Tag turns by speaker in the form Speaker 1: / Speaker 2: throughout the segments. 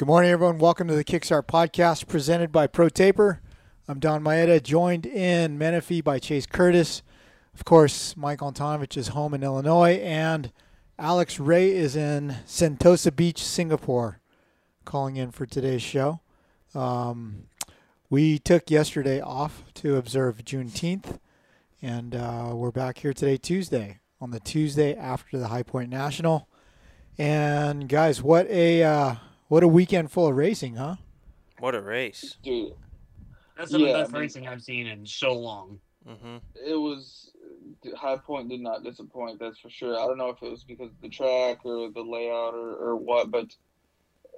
Speaker 1: Good morning, everyone. Welcome to the Kickstart Podcast presented by Pro Taper. I'm Donn Maeda, joined in Menifee by Chase Curtis. Of course, Mike Antonovich is home in Illinois, and Alex Ray is in Sentosa Beach, Singapore, calling in for today's show. Um, we took yesterday off to observe Juneteenth, and uh, we're back here today, Tuesday, on the Tuesday after the High Point National. And guys, what a uh, what a weekend full of racing, huh?
Speaker 2: What a race!
Speaker 3: Dude,
Speaker 4: That's some
Speaker 3: Yeah,
Speaker 4: the
Speaker 3: I
Speaker 4: best
Speaker 3: mean-
Speaker 4: racing I've seen in so long.
Speaker 2: hmm
Speaker 3: it was High Point did not disappoint. That's for sure. I don't know if it was because of the track or the layout or, or what, but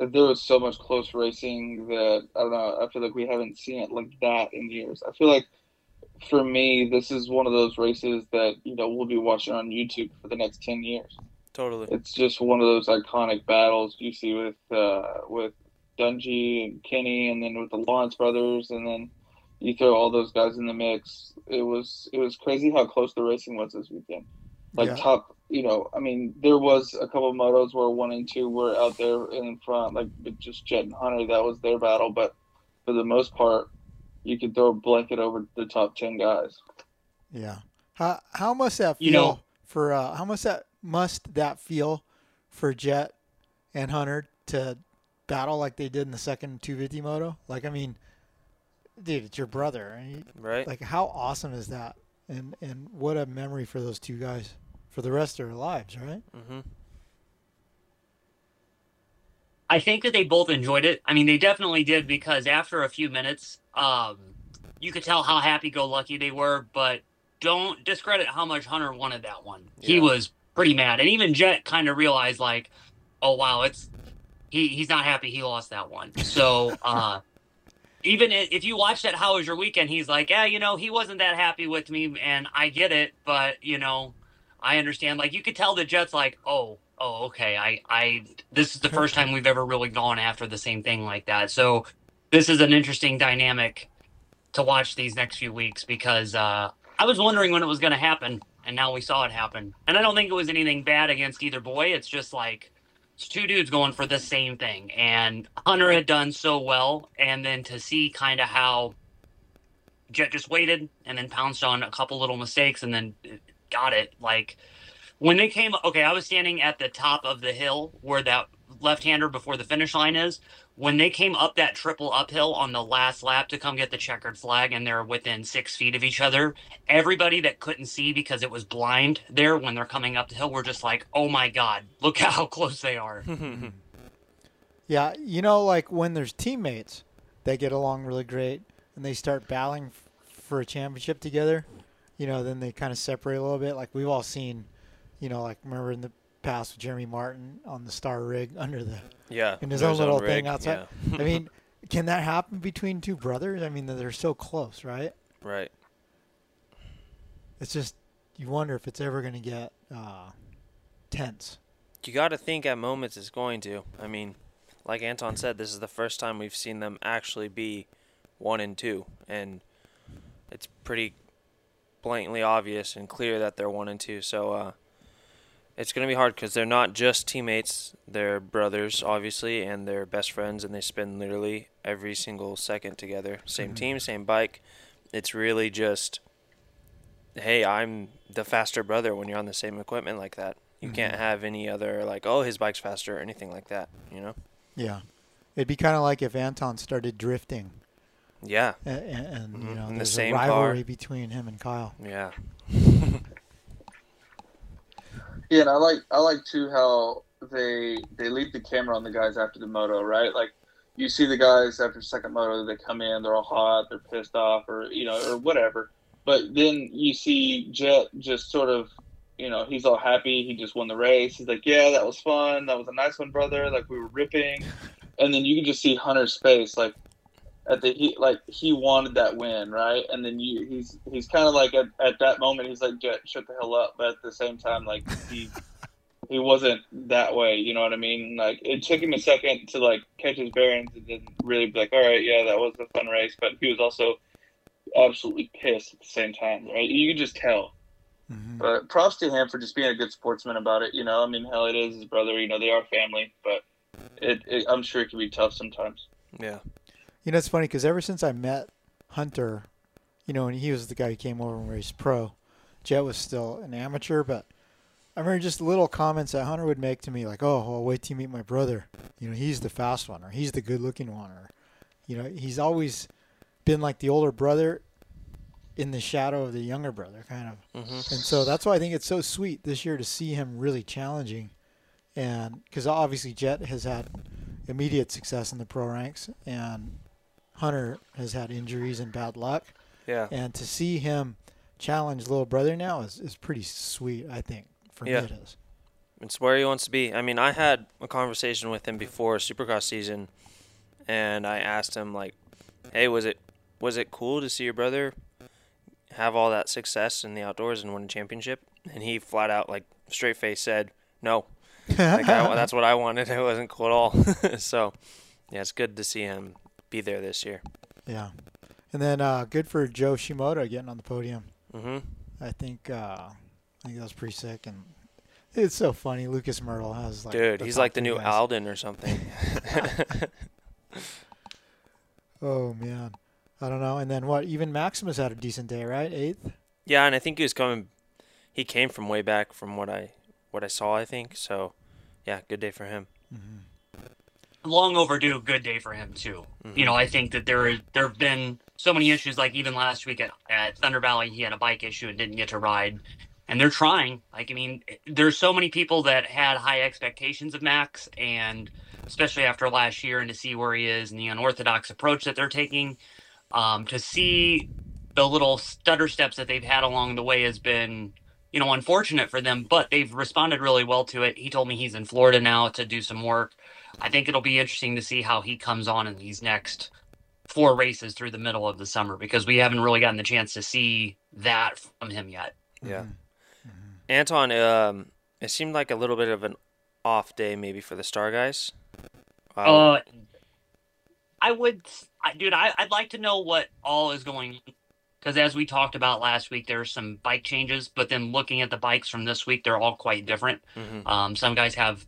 Speaker 3: there was so much close racing that I don't know. I feel like we haven't seen it like that in years. I feel like for me, this is one of those races that you know we'll be watching on YouTube for the next ten years.
Speaker 2: Totally.
Speaker 3: It's just one of those iconic battles you see with uh, with Dungey and Kenny, and then with the Lawrence brothers, and then you throw all those guys in the mix. It was it was crazy how close the racing was this weekend. Like
Speaker 1: Yeah.
Speaker 3: top, you know, I mean, there was a couple of motos where one and two were out there in front, like with just Jett and Hunter. That was their battle, but for the most part, you could throw a blanket over the top ten guys.
Speaker 1: Yeah. How how must that feel
Speaker 4: You know-
Speaker 1: for uh, how must that must that feel for Jett and Hunter to battle like they did in the second 250 moto? Like I mean, dude, it's your brother. and you-
Speaker 2: Right.
Speaker 1: Like how awesome is that? And and what a memory for those two guys for the rest of their lives, right?
Speaker 2: hmm
Speaker 4: I think that they both enjoyed it. I mean, they definitely did because after a few minutes, um, you could tell how happy-go-lucky they were. But don't discredit how much Hunter wanted that one. He was pretty mad, and even Jett kind of realized, like, oh wow, it's he he's not happy he lost that one. So. uh Even if you watch that, how was your weekend? He's like, yeah, you know, he wasn't that happy with me, and I get it, but you know, I understand. Like, you could tell the Jets, like, oh, oh, okay, I, I, this is the first time we've ever really gone after the same thing like that. So, this is an interesting dynamic to watch these next few weeks because uh, I was wondering when it was going to happen, and now we saw it happen. And I don't think it was anything bad against either boy. It's just like it's two dudes going for the same thing, and Hunter had done so well, and then to see kind of how Jett just waited and then pounced on a couple little mistakes and then got it. Like when they came, okay, I was standing at the top of the hill where that left-hander before the finish line is. When they came up that triple uphill on the last lap to come get the checkered flag, and they're within six feet of each other, everybody that couldn't see because it was blind there when they're coming up the hill were just like, "Oh my god, look how close they are."
Speaker 1: Yeah, you know, like when there's teammates that get along really great and they start battling for a championship together, you know, then they kind of separate a little bit. Like we've all seen, you know, like remember in the past with Jeremy Martin on the star rig under the
Speaker 2: yeah.
Speaker 1: in his own little thing outside.
Speaker 2: yeah.
Speaker 1: I mean, can that happen between two brothers? I mean, they're so close, right?
Speaker 2: right.
Speaker 1: It's just you wonder if it's ever going to get uh, tense.
Speaker 2: You got to think at moments it's going to. I mean, like Anton said, this is the first time we've seen them actually be one and two, and it's pretty blatantly obvious and clear that they're one and two. So uh, it's going to be hard because they're not just teammates; they're brothers, obviously, and they're best friends, and they spend literally every single second together. Same team, same bike. It's really just, hey, I'm the faster brother when you're on the same equipment like that. You can't have any other like, oh, his bike's faster or anything like that. You know?
Speaker 1: Yeah, it'd be kind of like if Anton started drifting,
Speaker 2: Yeah,
Speaker 1: and, and you
Speaker 2: Mhm,
Speaker 1: know,
Speaker 2: in the
Speaker 1: there's
Speaker 2: same
Speaker 1: a
Speaker 2: car.
Speaker 1: rivalry between him and Kyle.
Speaker 2: yeah,
Speaker 3: Yeah, and I like I like too how they they leave the camera on the guys after the moto, right? Like you see the guys after second moto, they come in, they're all hot, they're pissed off, or you know, or whatever. But then you see Jett just sort of you know, he's all happy. He just won the race. He's like, yeah, that was fun. That was a nice one, brother. Like we were ripping, and then you can just see Hunter's face, like at the he like he wanted that win, right? And then you he's he's kind of like at, at that moment he's like, shut the hell up, but at the same time, like he he wasn't that way. You know what I mean? Like it took him a second to like catch his bearings and then really be like, all right, yeah, that was a fun race. But he was also absolutely pissed at the same time, right? You can just tell. Mm-hmm. But props to him for just being a good sportsman about it. You know, I mean, hell, it is his brother. You know, they are family, but it, it I'm sure it can be tough sometimes.
Speaker 2: Yeah.
Speaker 1: You know, it's funny because ever since I met Hunter, you know, and he was the guy who came over and raced pro. Jett was still an amateur, but I remember just little comments that Hunter would make to me, like, "Oh, well, wait till you meet my brother. You know, he's the fast one, or he's the good-looking one, or, you know, he's always been like the older brother in the shadow of the younger brother, kind of. Mm-hmm. And so that's why I think it's so sweet this year to see him really challenging, and because obviously Jet has had immediate success in the pro ranks, and Hunter has had injuries and bad luck.
Speaker 2: Yeah.
Speaker 1: And to see him challenge little brother now is, is pretty sweet, I think. For yeah. me, it is.
Speaker 2: It's where he wants to be. I mean, I had a conversation with him before Supercross season, and I asked him like, "Hey, was it was it cool to see your brother have all that success in the outdoors and win a championship?" And he flat out, like, straight face said, "No." like I, that's what I wanted. It wasn't cool at all. so, yeah, it's good to see him be there this year.
Speaker 1: Yeah, and then uh, good for Jo Shimoda getting on the podium.
Speaker 2: Mm-hmm.
Speaker 1: I think uh, I think that was pretty sick, and it's so funny. Lucas Mirtl has like
Speaker 2: dude, he's like the new
Speaker 1: guys.
Speaker 2: Aldon or something.
Speaker 1: oh man, I don't know. And then what? Even Maximus had a decent day, right? Eighth.
Speaker 2: Yeah, and I think he was coming. He came from way back from what I what I saw. I think so. Yeah, good day for him.
Speaker 4: Mm-hmm. Long overdue, good day for him too. Mm-hmm. You know, I think that there there have been so many issues. Like even last week at, at Thunder Valley, he had a bike issue and didn't get to ride and they're trying. Like, I mean, there's so many people that had high expectations of Max, and especially after last year, and to see where he is and the unorthodox approach that they're taking, um, to see the little stutter steps that they've had along the way has been, you know, unfortunate for them. But they've responded really well to it. He told me he's in Florida now to do some work. I think it'll be interesting to see how he comes on in these next four races through the middle of the summer because we haven't really gotten the chance to see that from him yet.
Speaker 2: Yeah. Mm-hmm. Anton, um, it seemed like a little bit of an off day maybe for the Star guys.
Speaker 4: Uh, I would, I, dude. I, would like to know what all is going. Because as we talked about last week, there are some bike changes, but then looking at the bikes from this week, they're all quite different. Mm-hmm. Um, some guys have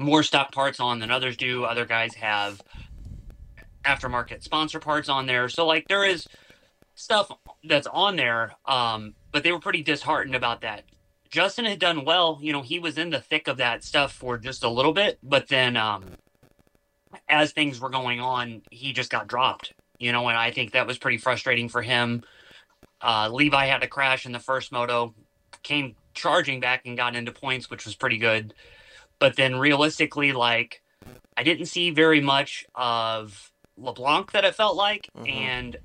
Speaker 4: more stock parts on than others do. Other guys have aftermarket sponsor parts on there. So like there is stuff that's on there, um, but they were pretty disheartened about that. Justin had done well. You know, he was in the thick of that stuff for just a little bit, but then um, as things were going on, he just got dropped. You know, and I think that was pretty frustrating for him. Uh, Levi had a crash in the first moto, came charging back and got into points, which was pretty good. But then realistically, like, I didn't see very much of LeBlanc that it felt like. Mm-hmm. And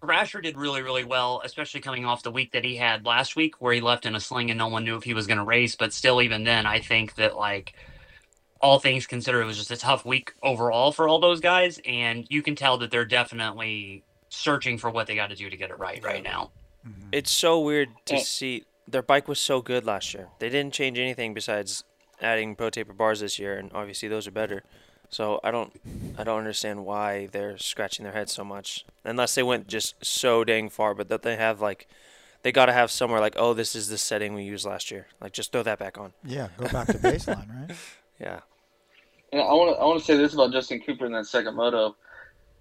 Speaker 4: Thrasher did really, really well, especially coming off the week that he had last week where he left in a sling and no one knew if he was going to race. But still, even then, I think that, like, all things considered, it was just a tough week overall for all those guys. And you can tell that they're definitely searching for what they got to do to get it right right now.
Speaker 2: Mm-hmm. It's so weird to see. Their bike was so good last year. They didn't change anything besides adding pro taper bars this year, and obviously those are better. So I don't I don't understand why they're scratching their heads so much. Unless they went just so dang far, but that they have like they got to have somewhere like, "Oh, this is the setting we used last year." Like just throw that back on.
Speaker 1: Yeah, go back to baseline, right?
Speaker 2: Yeah.
Speaker 3: And I want to I want to say this about Justin Cooper in that second moto.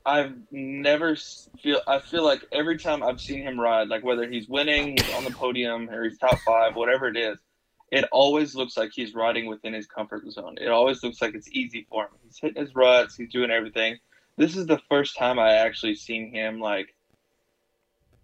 Speaker 3: I've never feel I feel like every time I've seen him ride, like whether he's winning, he's on the podium, or he's top five, whatever it is, it always looks like he's riding within his comfort zone. It always looks like it's easy for him. He's hitting his ruts, he's doing everything. This is the first time I actually seen him like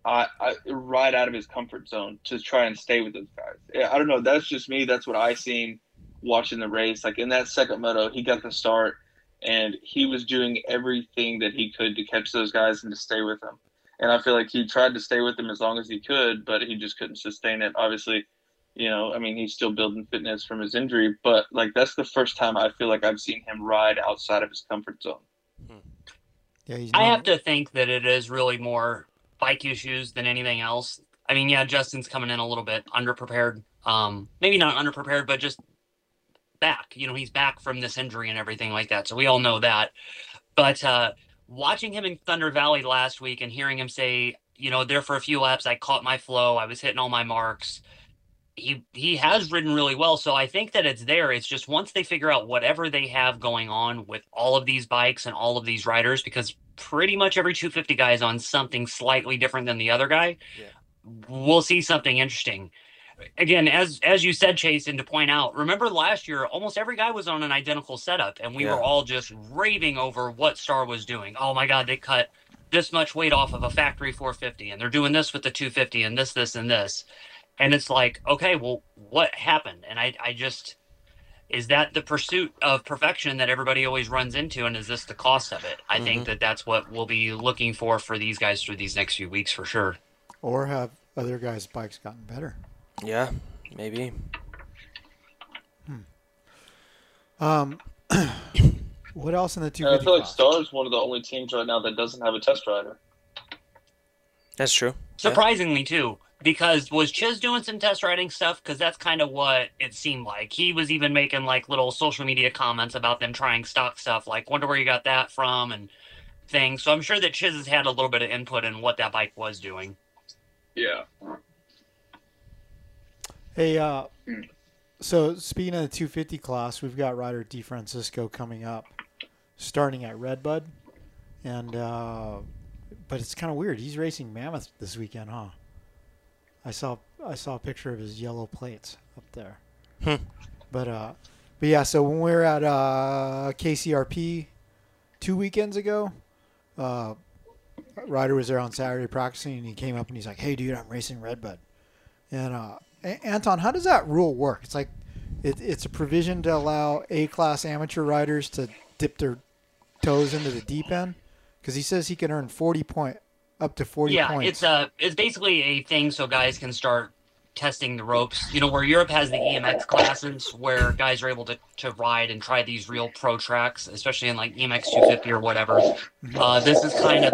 Speaker 3: I, I ride out of his comfort zone to try and stay with those guys. I don't know. That's just me. That's what I seen watching the race. Like in that second moto, he got the start and he was doing everything that he could to catch those guys and to stay with them. And I feel like he tried to stay with them as long as he could, but he just couldn't sustain it. Obviously, You know, I mean, he's still building fitness from his injury, but like that's the first time I feel like I've seen him ride outside of his comfort zone.
Speaker 1: Yeah, he's
Speaker 4: I have to think that it is really more bike issues than anything else. I mean, yeah, Justin's coming in a little bit underprepared. Um, maybe not underprepared, but just back. You know, he's back from this injury and everything like that. So we all know that. But uh, watching him in Thunder Valley last week and hearing him say, you know, there for a few laps, I caught my flow, I was hitting all my marks. He he has ridden really well, so I think that it's there. It's just once they figure out whatever they have going on with all of these bikes and all of these riders, because pretty much every 250 guy is on something slightly different than the other guy.
Speaker 2: Yeah.
Speaker 4: We'll see something interesting. Again, as as you said, Chase, and to point out, remember last year, almost every guy was on an identical setup, and we
Speaker 2: Yeah.
Speaker 4: were all just raving over what Star was doing. Oh my God, they cut this much weight off of a factory 450, and they're doing this with the 250, and this, this, and this. And it's like, okay, well, what happened? And I, I just, is that the pursuit of perfection that everybody always runs into, and is this the cost of it? I think that that's what we'll be looking for for these guys through these next few weeks for sure.
Speaker 1: or have other guys' bikes gotten better?
Speaker 2: Yeah, maybe.
Speaker 1: Um, what else in the two
Speaker 3: And I feel like? Star is one of the only teams right now that doesn't have a test rider.
Speaker 2: That's true.
Speaker 4: Surprisingly, too, because was Chiz doing some test riding stuff? Because that's kind of what it seemed like. He was even making like little social media comments about them trying stock stuff, like "Wonder where you got that from" and things. So I'm sure that Chiz has had a little bit of input in what that bike was doing.
Speaker 3: Yeah.
Speaker 1: Hey, uh,
Speaker 3: Mm.
Speaker 1: so speaking of the 250 class, we've got rider DiFrancesco coming up, starting at Redbud, and uh, but it's kind of weird. He's racing Mammoth this weekend, huh? I saw I saw a picture of his yellow plates up there.
Speaker 2: Hmm.
Speaker 1: But uh, but yeah. So when we were at uh, KCRP two weekends ago, uh, Ryder was there on Saturday practicing, and he came up and he's like, "Hey, dude, I'm racing Redbud." And uh, A- Anton, how does that rule work? It's like it, it's a provision to allow A-class amateur riders to dip their toes into the deep end because he says he can earn 40 point up to 40
Speaker 4: yeah,
Speaker 1: points.
Speaker 4: it's a it's basically a thing so guys can start testing the ropes. You know, where Europe has the EMX classes where guys are able to, to ride and try these real pro tracks, especially in like EMX 250 or whatever. Uh, this is kind of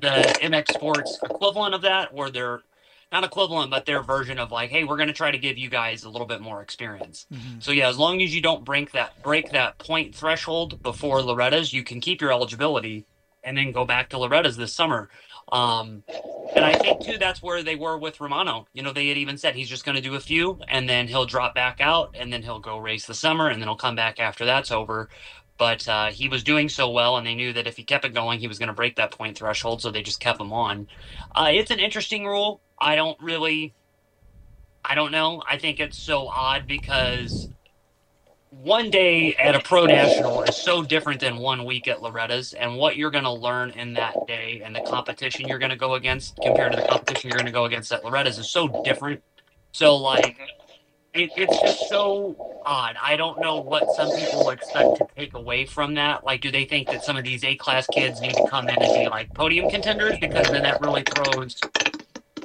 Speaker 4: the MX Sports equivalent of that, where they're not equivalent, but their version of like, hey, we're going to try to give you guys a little bit more experience.
Speaker 1: Mhm.
Speaker 4: So yeah, as long as you don't break that break that point threshold before Loretta's, you can keep your eligibility and then go back to Loretta's this summer. Um, and I think too that's where they were with Romano. You know, they had even said he's just going to do a few and then he'll drop back out and then he'll go race the summer and then he'll come back after that's over. But uh, he was doing so well, and they knew that if he kept it going, he was going to break that point threshold. So they just kept him on. Uh, it's an interesting rule. I don't really, I don't know. I think it's so odd because one day at a pro national is so different than one week at Loretta's, and what you're going to learn in that day and the competition you're going to go against compared to the competition you're going to go against at Loretta's is so different. So, like, it, it's just so odd. I don't know what some people expect to take away from that. Like, do they think that some of these A class kids need to come in and be like podium contenders? Because then that really throws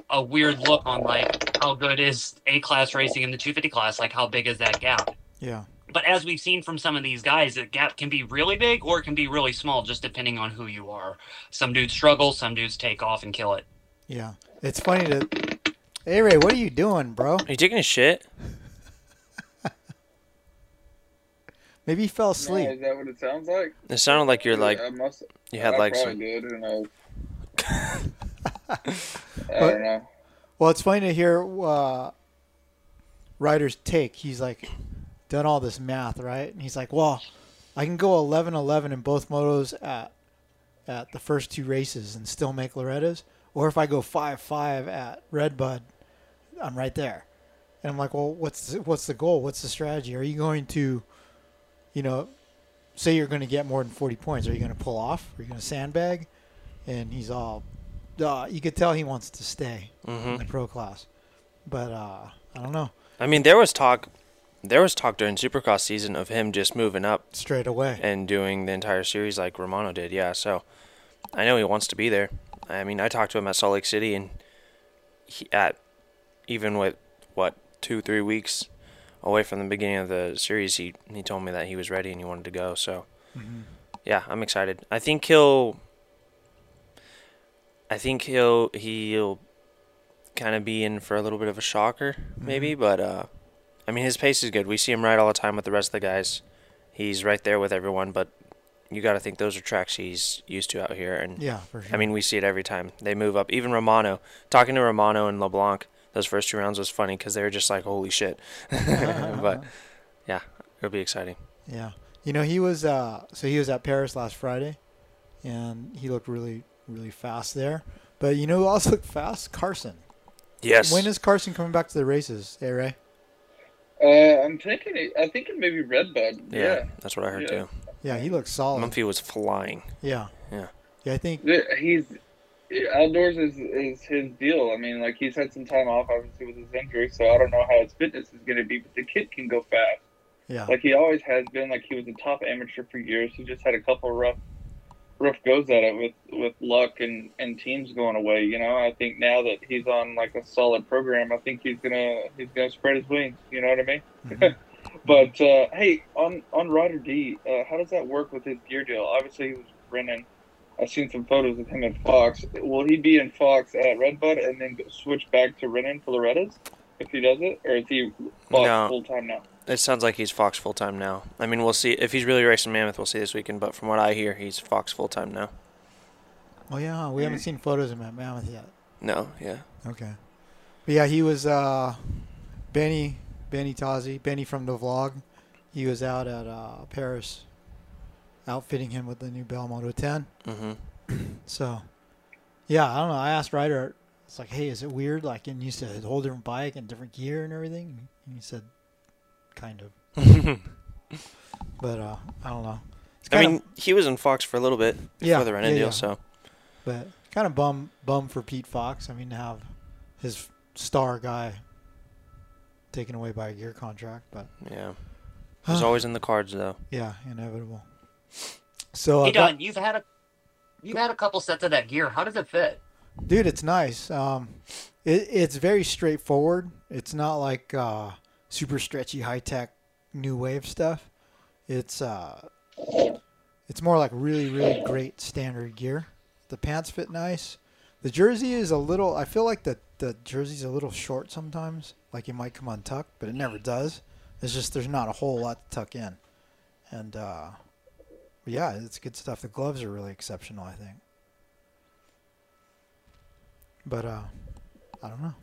Speaker 4: a weird look on like how good is A class racing in the 250 class? Like, how big is that gap?
Speaker 1: yeah.
Speaker 4: But as we've seen from some of these guys, the gap can be really big or it can be really small, just depending on who you are. Some dudes struggle, some dudes take off and kill it.
Speaker 1: Yeah. It's funny to. Hey Ray, what are you doing, bro?
Speaker 2: Are you taking a shit?
Speaker 1: Maybe you fell
Speaker 3: No,
Speaker 1: asleep.
Speaker 3: is that what it sounds like?
Speaker 2: It sounded like you're like
Speaker 3: I must.
Speaker 2: you had
Speaker 3: I
Speaker 2: like
Speaker 3: probably
Speaker 2: some.
Speaker 3: did. Who knows? I don't know.
Speaker 1: Well, it's funny to hear uh, Ryder's take. He's like done all this math, right? And he's like, "Well, I can go 11-11 in both motos at at the first two races and still make Loretta's, or if I go 5-5 at Redbud, I'm right there." And I'm like, "Well, what's the, what's the goal? What's the strategy? Are you going to, you know, say you're going to get more than 40 points? Are you going to pull off? Are you going to sandbag?" And he's all, uh, you could tell he wants to stay in
Speaker 2: hmm
Speaker 1: the pro class. But uh, I don't know.
Speaker 2: I mean, there was talk. There was talk during Supercross season of him just moving up
Speaker 1: Straight away.
Speaker 2: and doing the entire series like Romano did. Yeah, so I know he wants to be there. I mean, I talked to him at Salt Lake City, and he, at even with what two three weeks away from the beginning of the series, he he told me that he was ready and he wanted to go. So yeah, I'm excited. I think he'll. I think he'll he'll kind of be in for a little bit of a shocker, maybe. But uh, I mean, his pace is good. We see him ride all the time with the rest of the guys. He's right there with everyone. But you got to think those are tracks he's used to out here. And
Speaker 1: Yeah, for sure.
Speaker 2: I mean, we see it every time they move up. Even Romano, talking to Romano and LeBlanc, those first two rounds was funny because they were just like, "Holy shit!" but yeah, it'll be exciting.
Speaker 1: Yeah. You know, he was uh so he was at Paris last Friday and he looked really really fast there. But you know who also looked fast? Carson.
Speaker 2: Yes.
Speaker 1: When is Carson coming back to the races? Hey Ray?
Speaker 3: Uh, I'm thinking. It, I think it may be Redbud.
Speaker 2: yeah,
Speaker 3: Yeah.
Speaker 2: that's what I heard
Speaker 3: Yeah.
Speaker 2: too.
Speaker 1: Yeah, he looks solid.
Speaker 2: Mumphy was flying.
Speaker 1: Yeah.
Speaker 2: Yeah.
Speaker 1: Yeah, I think
Speaker 3: He's outdoors is is his deal. I mean, like he's had some time off, obviously with his injury, so I don't know how his fitness is going to be. But the kid can go fast.
Speaker 1: yeah.
Speaker 3: Like he always has been. Like he was a top amateur for years. He just had a couple rough rough goes at it with with luck and and teams going away. You know, I think now that he's on like a solid program, I think he's gonna he's gonna spread his wings. You know what I mean?
Speaker 1: Mhm.
Speaker 3: But uh, hey, on on Ryder D, uh, how does that work with his gear deal? Obviously, he was running. I've seen some photos of him in Fox. Will he be in Fox at Redbud and then switch back to running for Loretta's if he does it, or is he Fox
Speaker 2: No.
Speaker 3: full time now?
Speaker 2: It sounds like he's Fox full time now. I mean, we'll see if he's really racing Mammoth. We'll see this weekend. But from what I hear, he's Fox full time now.
Speaker 1: Oh yeah, we haven't seen photos of Mammoth yet.
Speaker 2: No, yeah,
Speaker 1: Okay. But yeah, he was uh Benny Benny Tazi, Benny from the vlog. He was out at uh Paris outfitting him with the new Bell Moto 10.
Speaker 2: hmm
Speaker 1: So, yeah, I don't know. I asked Ryder, it's like, hey, is it weird? Like, and used said a whole different bike and different gear and everything? And he said, kind of. But uh, I don't know. It's
Speaker 2: I
Speaker 1: kind
Speaker 2: mean, he was in Fox for a little bit before
Speaker 1: Yeah,
Speaker 2: the Renan
Speaker 1: yeah,
Speaker 2: deal.
Speaker 1: yeah.
Speaker 2: So
Speaker 1: but kind of bum bum for Pete Fox. I mean, to have his star guy taken away by a gear contract, but
Speaker 2: yeah, it was always in the cards though.
Speaker 1: yeah, inevitable. So,
Speaker 4: Hey
Speaker 1: uh,
Speaker 4: Don, you've had a you've had a couple sets of that gear. How does it fit?
Speaker 1: dude, it's nice. Um, it, it's very straightforward. It's not like uh, super stretchy, high tech, new wave stuff. It's uh, it's more like really, really great standard gear. The pants fit nice. The jersey is a little. I feel like the the jersey's a little short sometimes. Like it might come untucked, but it never does. It's just there's not a whole lot to tuck in, and uh, yeah, it's good stuff. The gloves are really exceptional. I think. But uh, I don't know.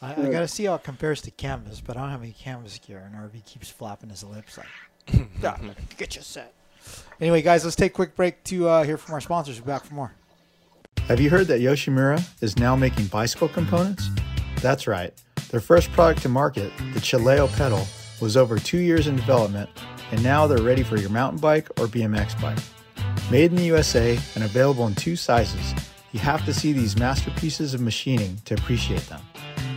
Speaker 1: I, I gotta see how it compares to canvas, but I don't have any canvas gear, and RV keeps flapping his lips like, "Ah, "Get your set." Anyway, guys, let's take a quick break to uh, hear from our sponsors. We'll be back for more. Have you heard that Yoshimura is now making bicycle components? That's right. Their first product to market, the Chileo pedal, was over two years in development, and now they're ready for your mountain bike or BMX bike. Made in the USA and available in two sizes, you have to see these masterpieces of machining to appreciate them.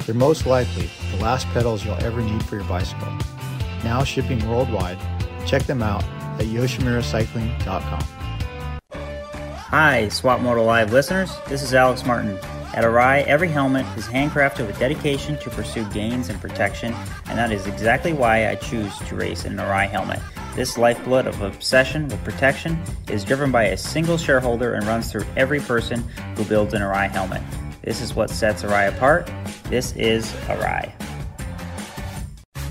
Speaker 1: They're most likely the last pedals you'll ever need for your bicycle. Now shipping worldwide, check them out at yoshimuracycling.com.
Speaker 5: Hi, Swap Moto Live listeners. This is Alex Martin. At Arai, every helmet is handcrafted with dedication to pursue gains and protection, and that is exactly why I choose to race an Arai helmet. This lifeblood of obsession with protection is driven by a single shareholder and runs through every person who builds an Arai helmet. This is what sets Arai apart. This is Arai.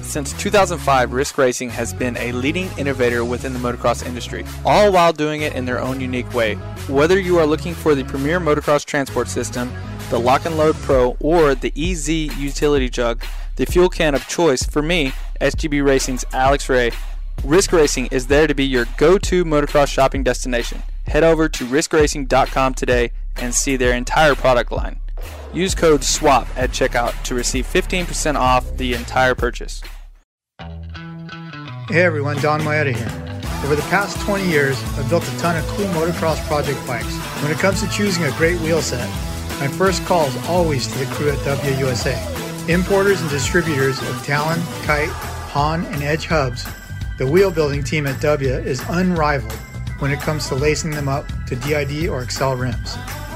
Speaker 6: Since 2005, Risk Racing has been a leading innovator within the motocross industry, all while doing it in their own unique way. Whether you are looking for the premier motocross transport system, the Lock and Load Pro, or the EZ utility jug, the fuel can of choice for me, SGB Racing's Alex Ray, Risk Racing is there to be your go to motocross shopping destination. Head over to riskracing.com today and see their entire product line. Use code SWAP at checkout to receive 15% off the entire purchase.
Speaker 1: Hey everyone, Donn Maeda here. Over the past 20 years, I've built a ton of cool motocross project bikes. When it comes to choosing a great wheel set, my first call is always to the crew at WUSA. Importers and distributors of Talon, Kite, Haan, and Edge hubs, the wheel building team at W is unrivaled when it comes to lacing them up to DID or Excel rims.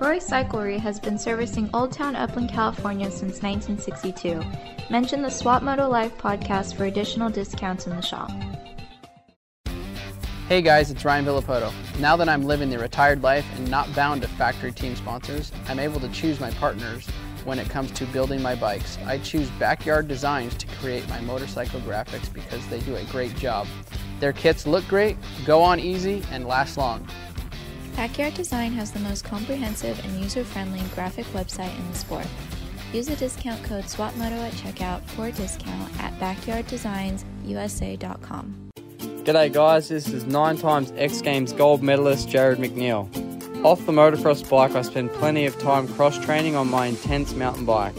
Speaker 7: Roy Cyclery has been servicing Old Town Upland, California since 1962. Mention the Swap Moto Live podcast for additional discounts in the shop.
Speaker 8: Hey guys, it's Ryan Villopoto. Now that I'm living the retired life and not bound to factory team sponsors, I'm able to choose my partners when it comes to building my bikes. I choose Backyard Designs to create my motorcycle graphics because they do a great job. Their kits look great, go on easy, and last long.
Speaker 7: Backyard Design has the most comprehensive and user-friendly graphic website in the sport. Use the discount code SWAPMOTO at checkout for a discount at backyarddesignsusa.com.
Speaker 9: G'day guys, this is nine times X Games gold medalist Jarryd McNeil. Off the motocross bike, I spend plenty of time cross training on my intense mountain bike.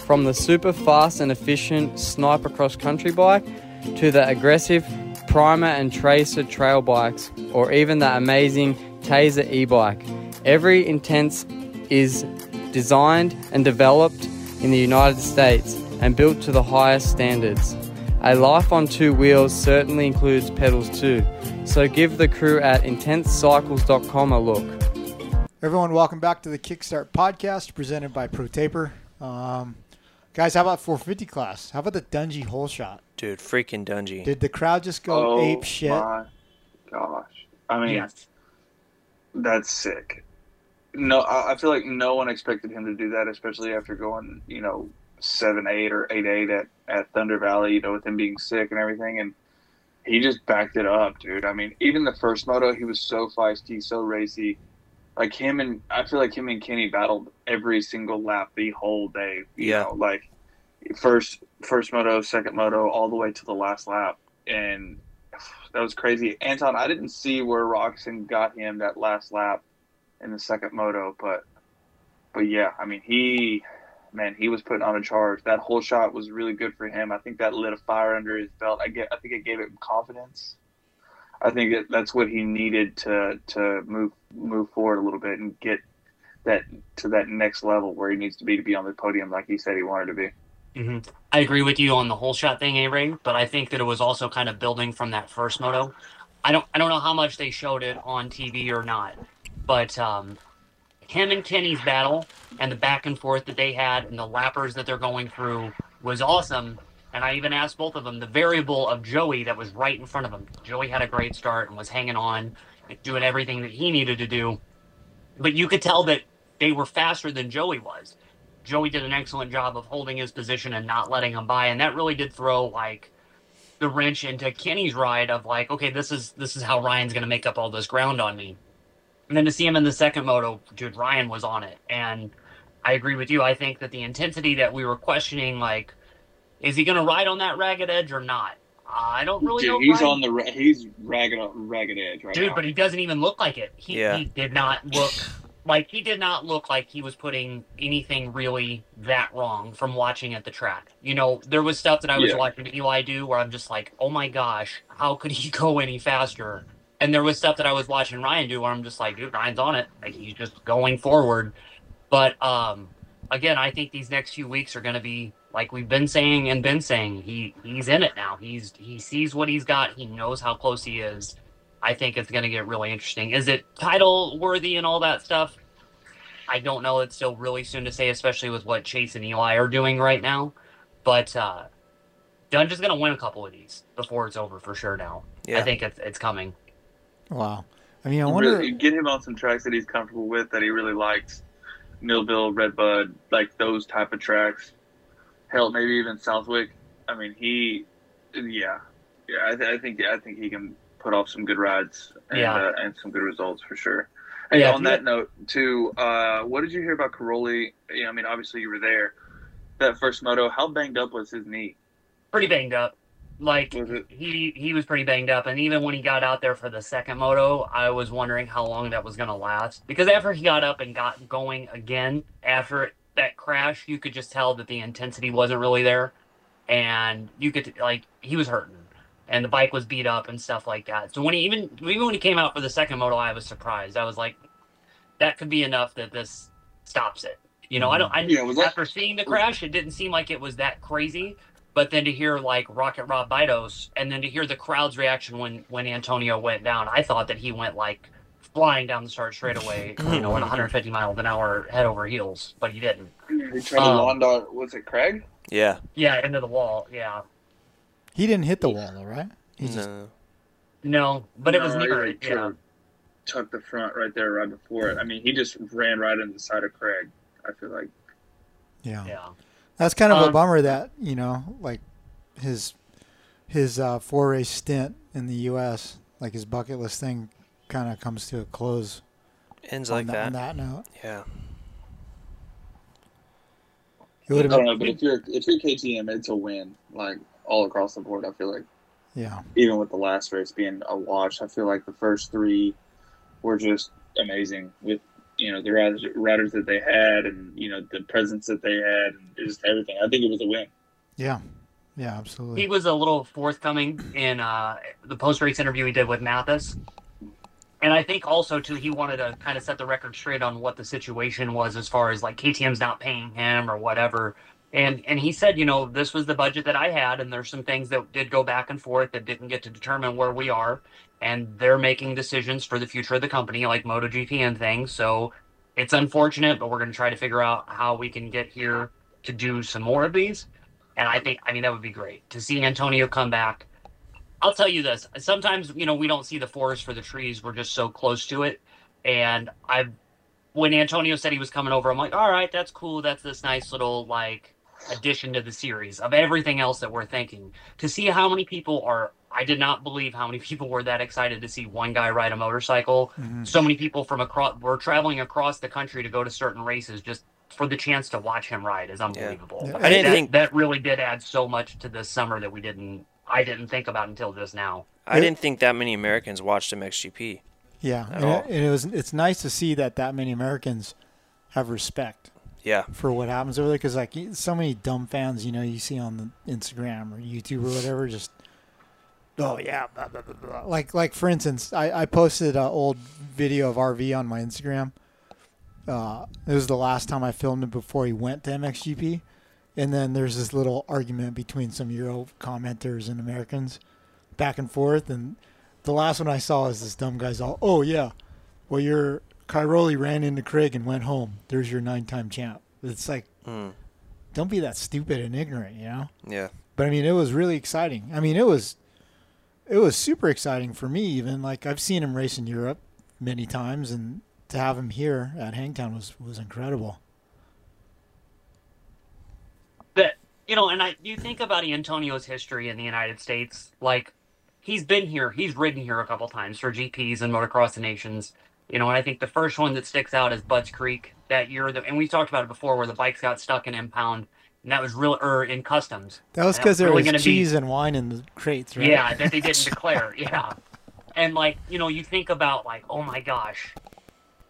Speaker 9: From the super fast and efficient sniper cross country bike to the aggressive primer and tracer trail bikes, or even the amazing Tazer e bike. Every intense is designed and developed in the United States and built to the highest standards. A life on two wheels certainly includes pedals too, so give the crew at intensecycles.com a look.
Speaker 1: Everyone, welcome back to the Kickstart podcast presented by ProTaper. Um, guys, how about 450 class? How about the Dungey hole shot?
Speaker 2: Dude, freaking Dungey.
Speaker 1: Did the crowd just go
Speaker 3: oh
Speaker 1: ape shit?
Speaker 3: my gosh! I mean,
Speaker 4: Yes.
Speaker 3: That's sick. No, I feel like no one expected him to do that, especially after going, you know, seven eight or eight eight at at Thunder Valley. You know, with him being sick and everything, and he just backed it up, dude. I mean, even the first moto, he was so feisty, so racy. Like him and I feel like him and Kenny battled every single lap the whole day. You
Speaker 2: Yeah.
Speaker 3: know, like first first moto, second moto, all the way to the last lap, and that was crazy. Anton, I didn't see where Roczen got him that last lap in the second moto, but but yeah, I mean he man, he was putting on a charge. That whole shot was really good for him. I think that lit a fire under his belt. I get I think it gave him confidence. I think that that's what he needed to to move move forward a little bit and get that to that next level where he needs to be to be on the podium like he said he wanted to be.
Speaker 4: Hmm I agree with you on the whole shot thing, A Ray, but I think that it was also kind of building from that first moto. I don't I don't know how much they showed it on TV or not, but um, him and Kenny's battle and the back and forth that they had and the lappers that they're going through was awesome. And I even asked both of them the variable of Joey that was right in front of him. Joey had a great start and was hanging on, doing everything that he needed to do, but you could tell that they were faster than Joey was. Joey did an excellent job of holding his position and not letting him by, and that really did throw like the wrench into Kenny's ride of like, okay, this is this is how Ryan's gonna make up all this ground on me. And then to see him in the second moto, dude, Ryan was on it, and I agree with you. I think that the intensity that we were questioning, like, is he gonna ride on that ragged edge or not? I don't really know.
Speaker 3: Dude, he's
Speaker 4: Ryan.
Speaker 3: on the ra- he's ragged ragged edge right
Speaker 4: dude
Speaker 3: now.
Speaker 4: but he doesn't even look like it he,
Speaker 2: Yeah.
Speaker 4: he did not look like he did not look like he was putting anything really that wrong from watching at the track you know there was stuff that i was
Speaker 3: Yeah.
Speaker 4: watching eli do where i'm just like oh my gosh how could he go any faster and there was stuff that i was watching ryan do where i'm just like dude ryan's on it like he's just going forward but um again i think these next few weeks are going to be like we've been saying and been saying, he he's in it now. He's he sees what he's got. He knows how close he is. I think it's going to get really interesting. Is it title worthy and all that stuff? I don't know. It's still really soon to say, especially with what Chase and Eli are doing right now. But uh, Dunge is going to win a couple of these before it's over for sure. Now, I think it's it's coming.
Speaker 1: Wow. I mean, I wonder.
Speaker 3: Really, get him on some tracks that he's comfortable with, that he really likes. Millville, Redbud, like those type of tracks. Hell, maybe even Southwick. I mean, he, yeah, yeah. I, th- I think I think he can put off some good rides and
Speaker 4: Yeah.
Speaker 3: uh, and some good results for sure. Hey,
Speaker 4: Yeah,
Speaker 3: on that note, too, uh, what did you hear about Cairoli? You know, I mean, obviously you were there. That first moto, how banged up was his knee?
Speaker 4: Pretty banged up. Like he he was pretty banged up, and even when he got out there for the second moto, I was wondering how long that was going to last. Because after he got up and got going again after that crash, you could just tell that the intensity wasn't really there, and you could like he was hurting, and the bike was beat up and stuff like that. So when he even even when he came out for the second moto, I was surprised. I was like, that could be enough that this stops it. You know, I don't. I,
Speaker 3: Yeah, was that-
Speaker 4: after seeing the crash, it didn't seem like it was that crazy. But then to hear like Rocket Rob Buydos, and then to hear the crowd's reaction when when Antonio went down, I thought that he went like flying down the start straightaway, you know, at 150 miles an hour, head over heels. But he didn't.
Speaker 3: He tried to
Speaker 4: Um,
Speaker 3: lawn dart. Was it Craig?
Speaker 2: Yeah.
Speaker 4: Yeah, into the wall. Yeah.
Speaker 1: He didn't hit the wall, though, right? He just
Speaker 2: No.
Speaker 4: No, but it was
Speaker 3: No,
Speaker 4: near it. Yeah.
Speaker 3: tried the front right there, right before it. I mean, he just ran right into the side of Craig. I feel like.
Speaker 1: yeah.
Speaker 4: Yeah.
Speaker 1: That's kind of a
Speaker 4: Um,
Speaker 1: bummer that you know, like his his uh, four race stint in the U.S. like his bucket list thing, kind of comes to a close.
Speaker 2: Ends
Speaker 1: on
Speaker 2: like
Speaker 1: that,
Speaker 2: that.
Speaker 1: On that note,
Speaker 2: Yeah.
Speaker 1: it would
Speaker 3: I don't know, but if you're if you're KTM, it's a win, like all across the board. I feel like
Speaker 1: Yeah,
Speaker 3: even with the last race being a wash, I feel like the first three were just amazing with you know the riders, riders that they had and you know the presence that they had and just everything. I think it was a win.
Speaker 1: yeah, yeah, absolutely.
Speaker 4: He was a little forthcoming in uh, the post race interview he did with Mathis. And I think also too he wanted to kind of set the record straight on what the situation was as far as like KTM's not paying him or whatever. And and he said, you know, this was the budget that I had, and there's some things that did go back and forth that didn't get to determine where we are, and they're making decisions for the future of the company, like MotoGP and things. So it's unfortunate, but we're going to try to figure out how we can get here to do some more of these. And I think, I mean, that would be great to see Antonio come back. I'll tell you this: sometimes you know we don't see the forest for the trees; we're just so close to it. And I, when Antonio said he was coming over, I'm like, all right, that's cool. That's this nice little like addition to the series of everything else that we're thinking. To see how many people are, I did not believe how many people were that excited to see one guy ride a motorcycle.
Speaker 1: Mhm.
Speaker 4: So many people from across were traveling across the country to go to certain races just for the chance to watch him ride is unbelievable.
Speaker 1: Yeah.
Speaker 2: I didn't
Speaker 4: that,
Speaker 2: think-
Speaker 4: that really did add so much to this summer that we didn't I didn't think about until just now.
Speaker 2: I didn't think that many Americans watched MXGP.
Speaker 1: Yeah, and it, and it was. It's nice to see that that many Americans have respect
Speaker 2: Yeah.
Speaker 1: for what happens over there because like so many dumb fans, you know, you see on the Instagram or YouTube or whatever, just oh yeah, blah, blah, blah, like like for instance, I I posted an old video of RV on my Instagram. Uh, it was the last time I filmed it before he went to MXGP, and then there's this little argument between some Euro commenters and Americans, back and forth, and the last one I saw is this dumb guy's all, oh yeah, well your Cairoli ran into Craig and went home. There's your nine-time champ. It's like,
Speaker 2: Mm.
Speaker 1: don't be that stupid and ignorant, you know.
Speaker 2: Yeah.
Speaker 1: But I mean, it was really exciting. I mean, it was, it was super exciting for me. Even like I've seen him race in Europe many times, and to have him here at Hangtown was was incredible.
Speaker 4: But you know, and I you think about Antonio's history in the United States, like he's been here, he's ridden here a couple times for GPs and Motocross Nations. You know, and I think the first one that sticks out is Budds Creek that year, that, and we talked about it before, where the bikes got stuck in impound, and that was real, or in customs.
Speaker 1: That was because there
Speaker 4: really
Speaker 1: was
Speaker 4: gonna be-
Speaker 1: cheese and wine in the crates, right?
Speaker 4: Yeah, that they didn't declare. Yeah. And like, you know, you think about like, oh my gosh,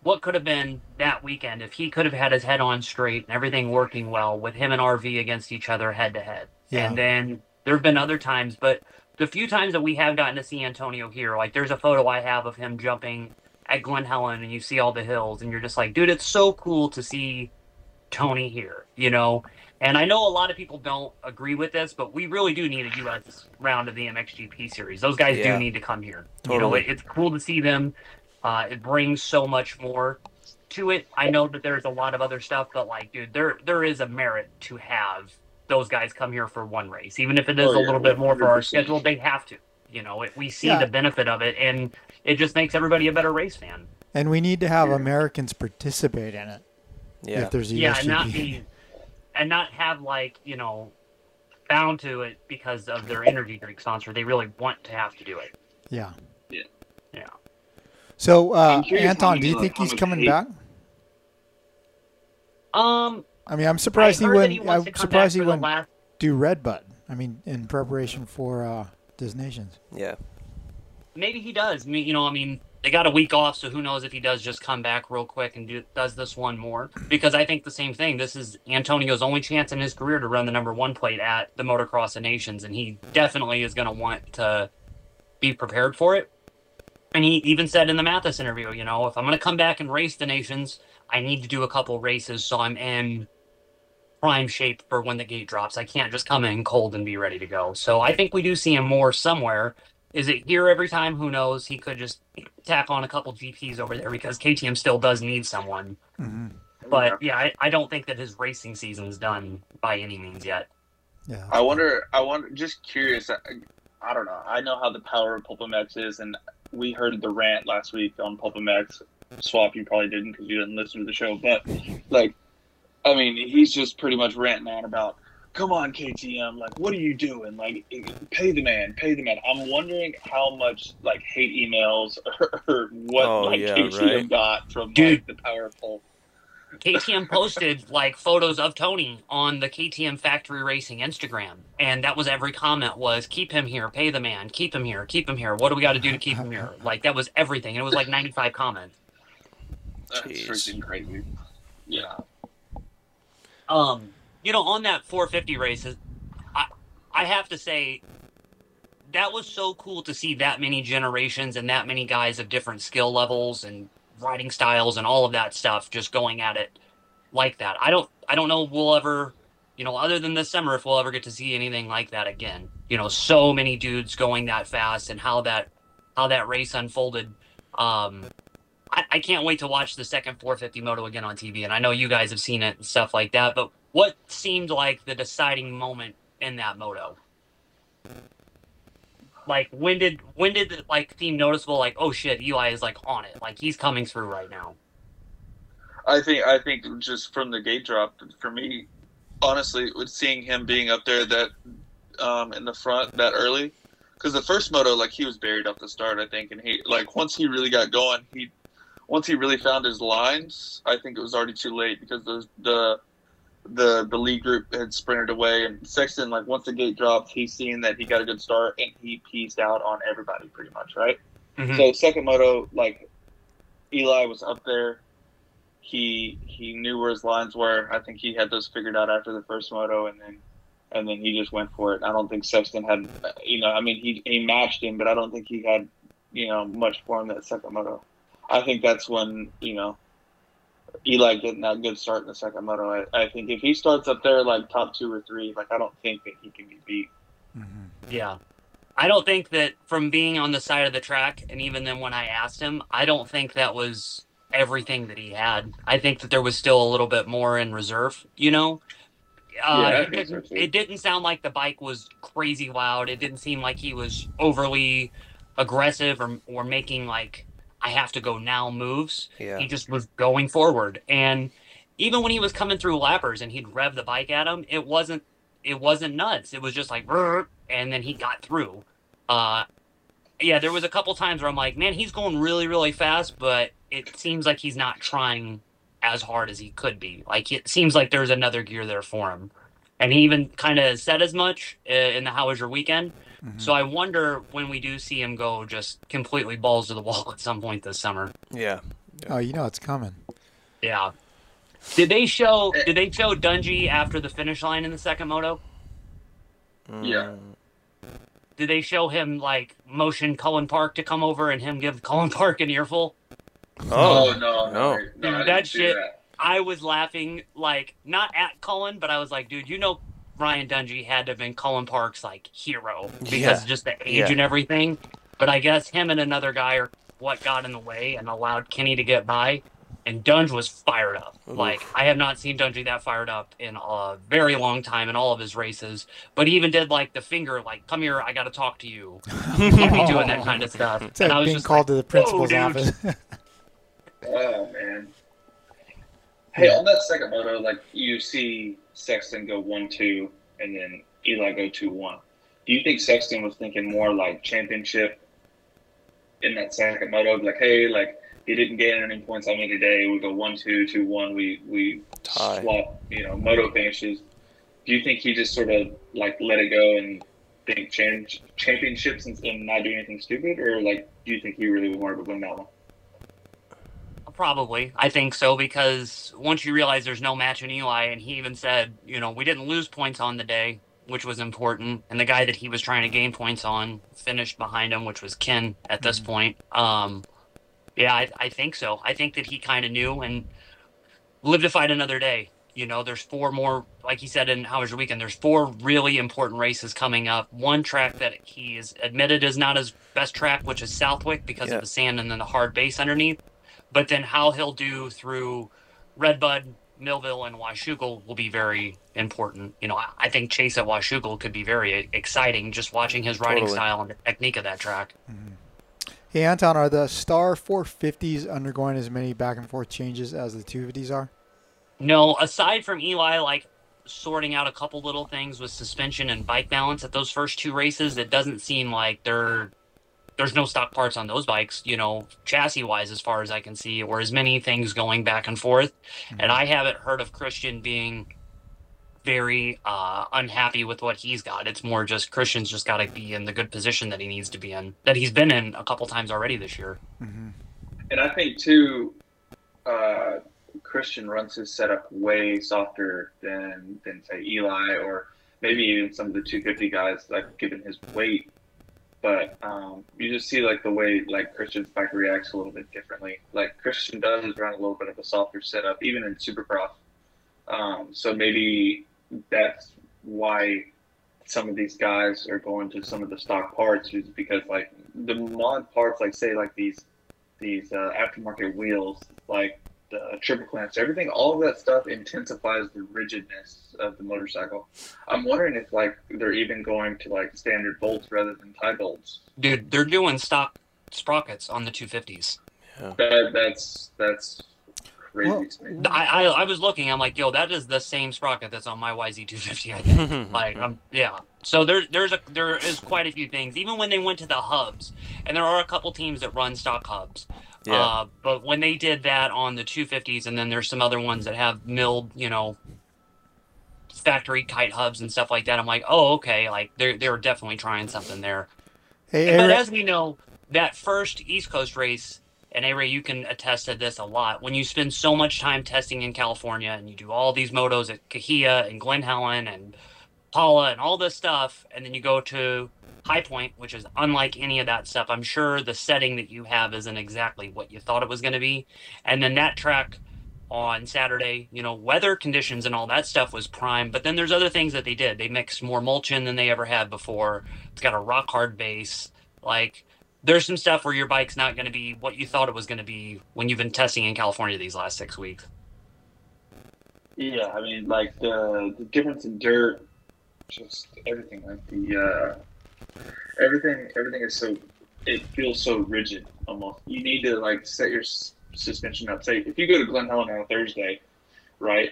Speaker 4: what could have been that weekend if he could have had his head on straight and everything working well with him and RV against each other head to head.
Speaker 1: Yeah.
Speaker 4: And then there have been other times, but the few times that we have gotten to see Antonio here, like there's a photo I have of him jumping at Glen Helen and you see all the hills and you're just like, dude, it's so cool to see Tony here, you know? And I know a lot of people don't agree with this, but we really do need a U.S. round of the MXGP series. Those guys
Speaker 2: Yeah.
Speaker 4: do need to come here. You know,
Speaker 2: Totally.
Speaker 4: it, it's cool to see them. Uh, it brings so much more to it. I know that there's a lot of other stuff, but like, dude, there there is a merit to have those guys come here for one race, even if it is
Speaker 3: Oh,
Speaker 4: a
Speaker 3: yeah,
Speaker 4: little bit more for our schedule. They have to. You know, it, we see
Speaker 1: Yeah.
Speaker 4: the benefit of it, and it just makes everybody a better race fan.
Speaker 1: And we need to have Americans participate in it.
Speaker 2: Yeah.
Speaker 1: If there's a
Speaker 4: yeah, and not be and not have like you know bound to it because of their energy drink sponsor. They really want to have to do it.
Speaker 1: Yeah.
Speaker 3: Yeah.
Speaker 4: Yeah.
Speaker 1: So, uh,
Speaker 3: I'm curious how
Speaker 1: Anton, do you think he's coming
Speaker 3: hate-
Speaker 1: back?
Speaker 4: Um,
Speaker 1: I mean, I'm surprised he wouldn't.
Speaker 4: he
Speaker 1: I'm surprised he wouldn't
Speaker 4: last-
Speaker 1: do Red Bud. I mean, in preparation for uh, Dis Nations.
Speaker 2: Yeah.
Speaker 4: Maybe he does. I mean, you know, I mean, they got a week off, so who knows if he does just come back real quick and do, does this one more? Because I think the same thing. This is Antonio's only chance in his career to run the number one plate at the Motocross of Nations, and he definitely is going to want to be prepared for it. And he even said in the Mathis interview, you know, if I'm going to come back and race the Nations, I need to do a couple races so I'm in prime shape for when the gate drops. I can't just come in cold and be ready to go. So I think we do see him more somewhere. Is it here every time? Who knows? He could just tack on a couple GPs over there because KTM still does need someone.
Speaker 1: Mm-hmm.
Speaker 4: But yeah, I, I don't think that his racing season's done by any means yet.
Speaker 1: Yeah.
Speaker 3: I wonder. I wonder. Just curious. I, I don't know. I know how the power of PulpMX is, and we heard the rant last week on PulpMX. Swap, you probably didn't because you didn't listen to the show. But like, I mean, he's just pretty much ranting on about, "Come on, KTM! Like, what are you doing? Like, pay the man, pay the man." I'm wondering how much like hate emails or, or what
Speaker 2: Oh,
Speaker 3: like
Speaker 2: yeah,
Speaker 3: KTM
Speaker 2: right.
Speaker 3: got from
Speaker 4: Dude.
Speaker 3: like the power of Pulp.
Speaker 4: KTM posted like photos of Tony on the KTM Factory Racing Instagram, and that was every comment was "Keep him here, pay the man, keep him here, keep him here. What do we got to do to keep him here?" Like that was everything, and it was like 95 comments.
Speaker 3: That's
Speaker 2: Jeez.
Speaker 3: freaking crazy. Yeah.
Speaker 4: Um, you know, on that 450 race, I I have to say that was so cool to see that many generations and that many guys of different skill levels and riding styles and all of that stuff just going at it like that. I don't I don't know we'll ever, you know, other than this summer if we'll ever get to see anything like that again. You know, so many dudes going that fast and how that how that race unfolded. Um I, I can't wait to watch the second 450 moto again on TV, and I know you guys have seen it and stuff like that. But what seemed like the deciding moment in that moto? Like when did when did it like seem noticeable? Like oh shit, Eli is like on it, like he's coming through right now.
Speaker 3: I think I think just from the gate drop for me, honestly, with seeing him being up there that um, in the front that early, because the first moto like he was buried off the start, I think, and he like once he really got going, he once he really found his lines, I think it was already too late because the the the the lead group had sprinted away, and Sexton like once the gate dropped, he's seen that he got a good start and he pieced out on everybody pretty much, right?
Speaker 4: Mhm.
Speaker 3: So second moto, like Eli was up there. He he knew where his lines were. I think he had those figured out after the first moto, and then and then he just went for it. I don't think Sexton had, you know, I mean he he matched him, but I don't think he had, you know, much for him that second moto. I think that's when you know Eli getting that good start in the second moto. I, I think if he starts up there like top two or three, like I don't think that he can be beat. Mm-hmm.
Speaker 4: Yeah. I don't think that from being on the side of the track, and even then when I asked him, I don't think that was everything that he had. I think that there was still a little bit more in reserve, you know? Uh,
Speaker 3: Yeah,
Speaker 4: it, didn't,
Speaker 3: too.
Speaker 4: it didn't sound like the bike was crazy loud. It didn't seem like he was overly aggressive or, or making like, I have to go now moves.
Speaker 2: Yeah.
Speaker 4: He just was going forward. And even when he was coming through lappers and he'd rev the bike at him, it wasn't it wasn't nuts. It was just like and then he got through. Uh yeah, there was a couple times where I'm like, man, he's going really, really fast, but it seems like he's not trying as hard as he could be. Like it seems like there's another gear there for him. And he even kind of said as much uh, in the How Was Your Weekend. Mm-hmm. So I wonder when we do see him go just completely balls to the wall at some point this summer.
Speaker 2: Yeah.
Speaker 1: Oh, you know it's coming.
Speaker 4: Yeah. Did they show did they show Dungey after the finish line in the second moto? Mm.
Speaker 3: Yeah.
Speaker 4: Did they show him like motion Cullin Park to come over and him give Cullin Park an earful?
Speaker 2: Oh, oh
Speaker 3: no,
Speaker 2: no.
Speaker 3: I-
Speaker 4: Dude, that shit
Speaker 3: that.
Speaker 4: I was laughing like not at Cullin, but I was like, dude, you know, Ryan Dungey had to have been Cullin Park's like hero because
Speaker 2: Yeah.
Speaker 4: just the age
Speaker 2: Yeah.
Speaker 4: and everything. But I guess him and another guy are what got in the way and allowed Kenny to get by. And Dungey was fired up. Like I have not seen Dungey that fired up in a very long time in all of his races. But he even did like the finger, like "Come here, I got to talk to you." He'd be doing that kind of stuff.
Speaker 1: It's
Speaker 4: and
Speaker 1: like
Speaker 4: I was
Speaker 1: being
Speaker 4: just
Speaker 1: called to the principal's office.
Speaker 3: Oh man. Hey, on that second moto, like you see Sexton go one two, and then Eli go two one. Do you think Sexton was thinking more like championship in that second moto? Like, hey, like he didn't gain any points on me today. We go one two two one. We we
Speaker 2: Tie.
Speaker 3: swap, you know, moto finishes. Do you think he just sort of like let it go and think change championships and, and not do anything stupid, or like do you think he really wanted to win that one?
Speaker 4: Probably. I think so because once you realize there's no match in Eli, and he even said, you know, we didn't lose points on the day, which was important. And the guy that he was trying to gain points on finished behind him, which was Ken at this point. Um, yeah, I, I think so. I think that he kind of knew and lived to fight another day. You know, there's four more, like he said in How Was Your Weekend, there's four really important races coming up. One track that he is admitted is not his best track, which is Southwick because
Speaker 2: Yeah.
Speaker 4: of the sand and then the hard base underneath. But then how he'll do through Redbud, Millville, and Washougal will be very important. You know, I, I think Chase at Washougal could be very exciting just watching his riding
Speaker 2: Totally.
Speaker 4: style and the technique of that track. Mm-hmm.
Speaker 1: hey, Anton, are the Star 450s undergoing as many back and forth changes as the 250s are?
Speaker 4: No, aside from Eli, like sorting out a couple little things with suspension and bike balance at those first two races, it doesn't seem like they're there's no stock parts on those bikes, you know, chassis wise, as far as I can see, or as many things going back and forth. And I haven't heard of Christian being very uh, unhappy with what he's got. It's more just Christian's just got to be in the good position that he needs to be in, that he's been in a couple times already this year.
Speaker 3: And I think too, uh, Christian runs his setup way softer than than say Eli or maybe even some of the 250 guys, like given his weight. But um, you just see like the way like Christian's bike reacts a little bit differently. Like Christian does run a little bit of a softer setup, even in Supercross. Um, so maybe that's why some of these guys are going to some of the stock parts is because like the mod parts, like say like these these uh, aftermarket wheels, like the triple clamps, everything, all of that stuff intensifies the rigidness of the motorcycle. I'm wondering if like they're even going to like standard bolts rather than tie bolts.
Speaker 4: Dude, they're doing stock sprockets on the 250s.
Speaker 3: That that's that's crazy to me.
Speaker 4: I, I I was looking. I'm like, yo, that is the same sprocket that's on my YZ250. I think. like, um, yeah. So there, there's a there is quite a few things. Even when they went to the hubs, and there are a couple teams that run stock hubs.
Speaker 2: Yeah.
Speaker 4: Uh, but when they did that on the 250s, and then there's some other ones that have milled, you know, factory kite hubs and stuff like that. I'm like, oh, okay. Like they're they're definitely trying something there.
Speaker 1: Hey,
Speaker 4: But
Speaker 1: Aaron-
Speaker 4: as we know, that first East Coast race, and A-Ray, you can attest to this a lot. When you spend so much time testing in California and you do all these motos at Cahuilla and Glen Helen and Pala and all this stuff, and then you go to High Point, which is unlike any of that stuff. I'm sure the setting that you have isn't exactly what you thought it was going to be. And then that track on Saturday, you know, weather conditions and all that stuff was prime. But then there's other things that they did. They mixed more mulch in than they ever had before. It's got a rock hard base. Like there's some stuff where your bike's not going to be what you thought it was going to be when you've been testing in California these last six weeks.
Speaker 3: Yeah, I mean, like the the difference in dirt, just everything. Like the uh, everything, everything is so. It feels so rigid almost. You need to like set your s- suspension up. Say if you go to Glen Helen on a Thursday, right,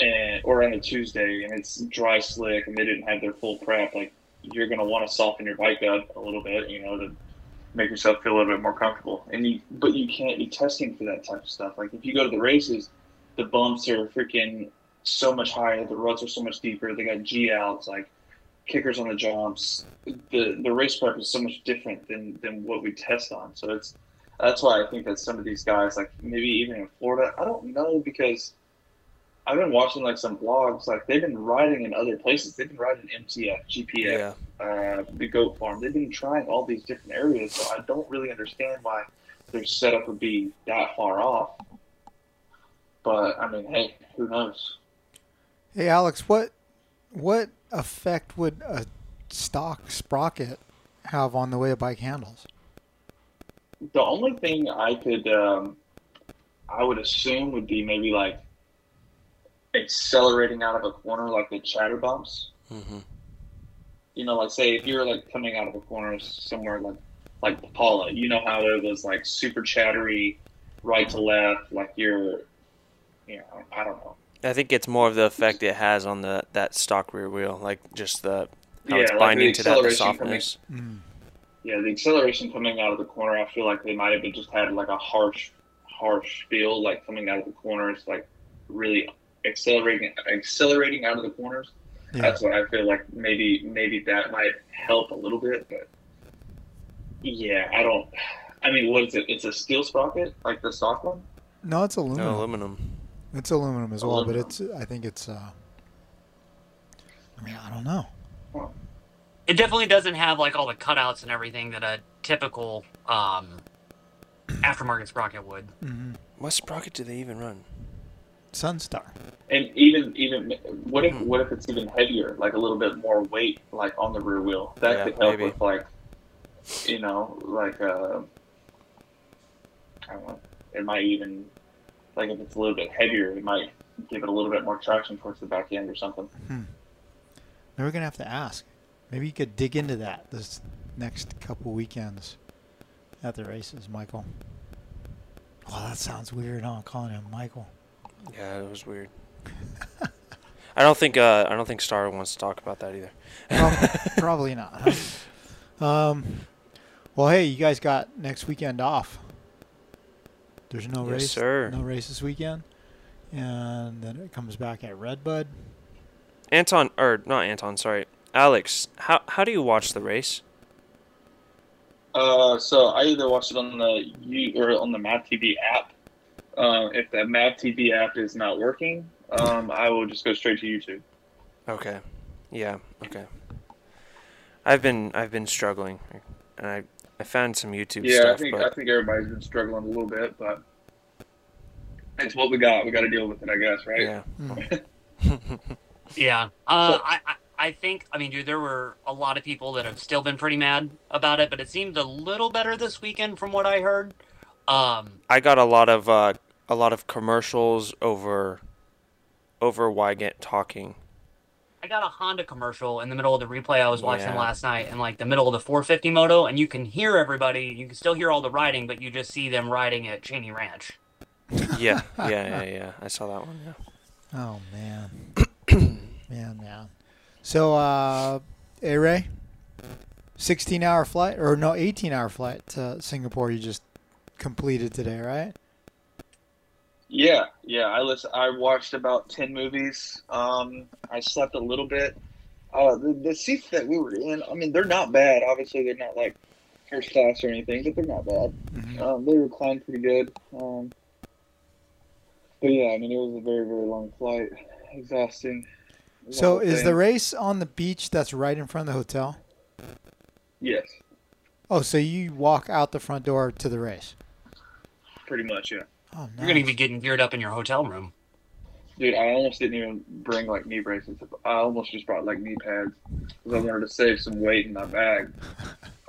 Speaker 3: and or on a Tuesday, and it's dry slick, and they didn't have their full prep, like you're gonna want to soften your bike up a little bit, you know, to make yourself feel a little bit more comfortable. And you, but you can't be testing for that type of stuff. Like if you go to the races, the bumps are freaking so much higher. The ruts are so much deeper. They got G outs, like kickers on the jumps. The the race prep is so much different than than what we test on. So it's that's why I think that some of these guys, like maybe even in Florida, I don't know because I've been watching like some blogs. Like they've been riding in other places. They've been riding MTF, GPF, uh, the Goat Farm. They've been trying all these different areas. So I don't really understand why their setup would be that far off. But I mean, hey, who knows?
Speaker 1: Hey, Alex, what what effect would a stock sprocket have on the way a bike handles?
Speaker 3: The only thing I could, um, I would assume, would be maybe like accelerating out of a corner, like the chatter bumps.
Speaker 2: Mm-hmm.
Speaker 3: You know, like say if you're like coming out of a corner somewhere like like Pala, you know how it was like super chattery, right to left, like you're, you know, I don't know.
Speaker 2: I think it's more of the effect it has on the that stock rear wheel, like just the how
Speaker 3: Yeah,
Speaker 2: it's
Speaker 3: like
Speaker 2: binding
Speaker 3: the
Speaker 2: to that the
Speaker 3: acceleration coming-
Speaker 2: softness. Mm.
Speaker 3: Yeah, the acceleration coming out of the corner, I feel like they might have been just had like a harsh, harsh feel, like coming out of the corners, like really accelerating, accelerating out of the corners.
Speaker 1: Yeah.
Speaker 3: That's what I feel like. Maybe, maybe that might help a little bit, but yeah, I don't. I mean, what is it? It's a steel sprocket, like the stock one.
Speaker 1: No, it's aluminum.
Speaker 2: No, aluminum.
Speaker 1: It's aluminum as well,
Speaker 3: Aluminum.
Speaker 1: but it's I think it's uh I mean, I don't know.
Speaker 4: It definitely doesn't have like all the cutouts and everything that a typical um, aftermarket sprocket would.
Speaker 1: Mm-hmm.
Speaker 2: What sprocket do they even run?
Speaker 1: Sunstar.
Speaker 3: And even, even what if, what if it's even heavier, like a little bit more weight, like on the rear wheel? That
Speaker 2: Yeah,
Speaker 3: could help
Speaker 2: maybe.
Speaker 3: with like, you know, like uh, I don't know. It might even, like if it's a little bit heavier, it might give it a little bit more traction towards the back end or something.
Speaker 1: Now we're gonna have to ask. Maybe you could dig into that this next couple weekends at the races, Michael. Oh, that sounds weird, huh? Calling him Michael.
Speaker 2: Yeah, it was weird. I don't think uh, I don't think Star wants to talk about that either.
Speaker 1: Prob- Probably not. Huh? Um, well, hey, you guys got next weekend off. There's no
Speaker 2: Yes,
Speaker 1: race,
Speaker 2: sir.
Speaker 1: no race this weekend, and then it comes back at Redbud.
Speaker 2: Anton or not Anton, sorry. Alex, how how do you watch the race?
Speaker 3: Uh, so I either watch it on the U or on the Mav TV app. Uh, if the Mav TV app is not working, um, I will just go straight to YouTube.
Speaker 2: Okay. Yeah, okay. I've been I've been struggling and I I found some YouTube
Speaker 3: yeah,
Speaker 2: stuff
Speaker 3: I think
Speaker 2: but
Speaker 3: I think everybody's been struggling a little bit, but it's what we got. We got to deal with it, I guess, right?
Speaker 2: Yeah.
Speaker 4: Yeah. Uh,
Speaker 3: So-
Speaker 4: I, I I think I mean, dude, there were a lot of people that have still been pretty mad about it, but it seemed a little better this weekend from what I heard. Um,
Speaker 2: I got a lot of uh, a lot of commercials over over Weigandt talking.
Speaker 4: I got a Honda commercial in the middle of the replay I was watching
Speaker 2: Yeah.
Speaker 4: last night, in like the middle of the 450 moto, and you can hear everybody. You can still hear all the riding, but you just see them riding at Cheney Ranch.
Speaker 2: Yeah, yeah, yeah, yeah. I saw that one. Yeah.
Speaker 1: Oh man, man, man. So, uh, A Ray, sixteen hour flight or no, eighteen hour flight to Singapore. You just completed today, right?
Speaker 3: Yeah, yeah. I listen. I watched about ten movies. Um, I slept a little bit. Uh, the, the seats that we were in, I mean, they're not bad. Obviously, they're not like first class or anything, but they're not bad.
Speaker 1: Mm-hmm.
Speaker 3: Um, they reclined pretty good. Um, but yeah, I mean, it was a very, very long flight. Exhausting.
Speaker 1: So, is
Speaker 3: thing.
Speaker 1: the race on the beach that's right in front of the hotel?
Speaker 3: Yes,
Speaker 1: Oh, so you walk out the front door to the race.
Speaker 3: pretty much. Yeah.
Speaker 1: Oh,
Speaker 4: You're gonna be getting geared up in your hotel room.
Speaker 3: Dude, I almost didn't even bring like knee braces. I almost just brought like knee pads because I wanted to save some weight in my bag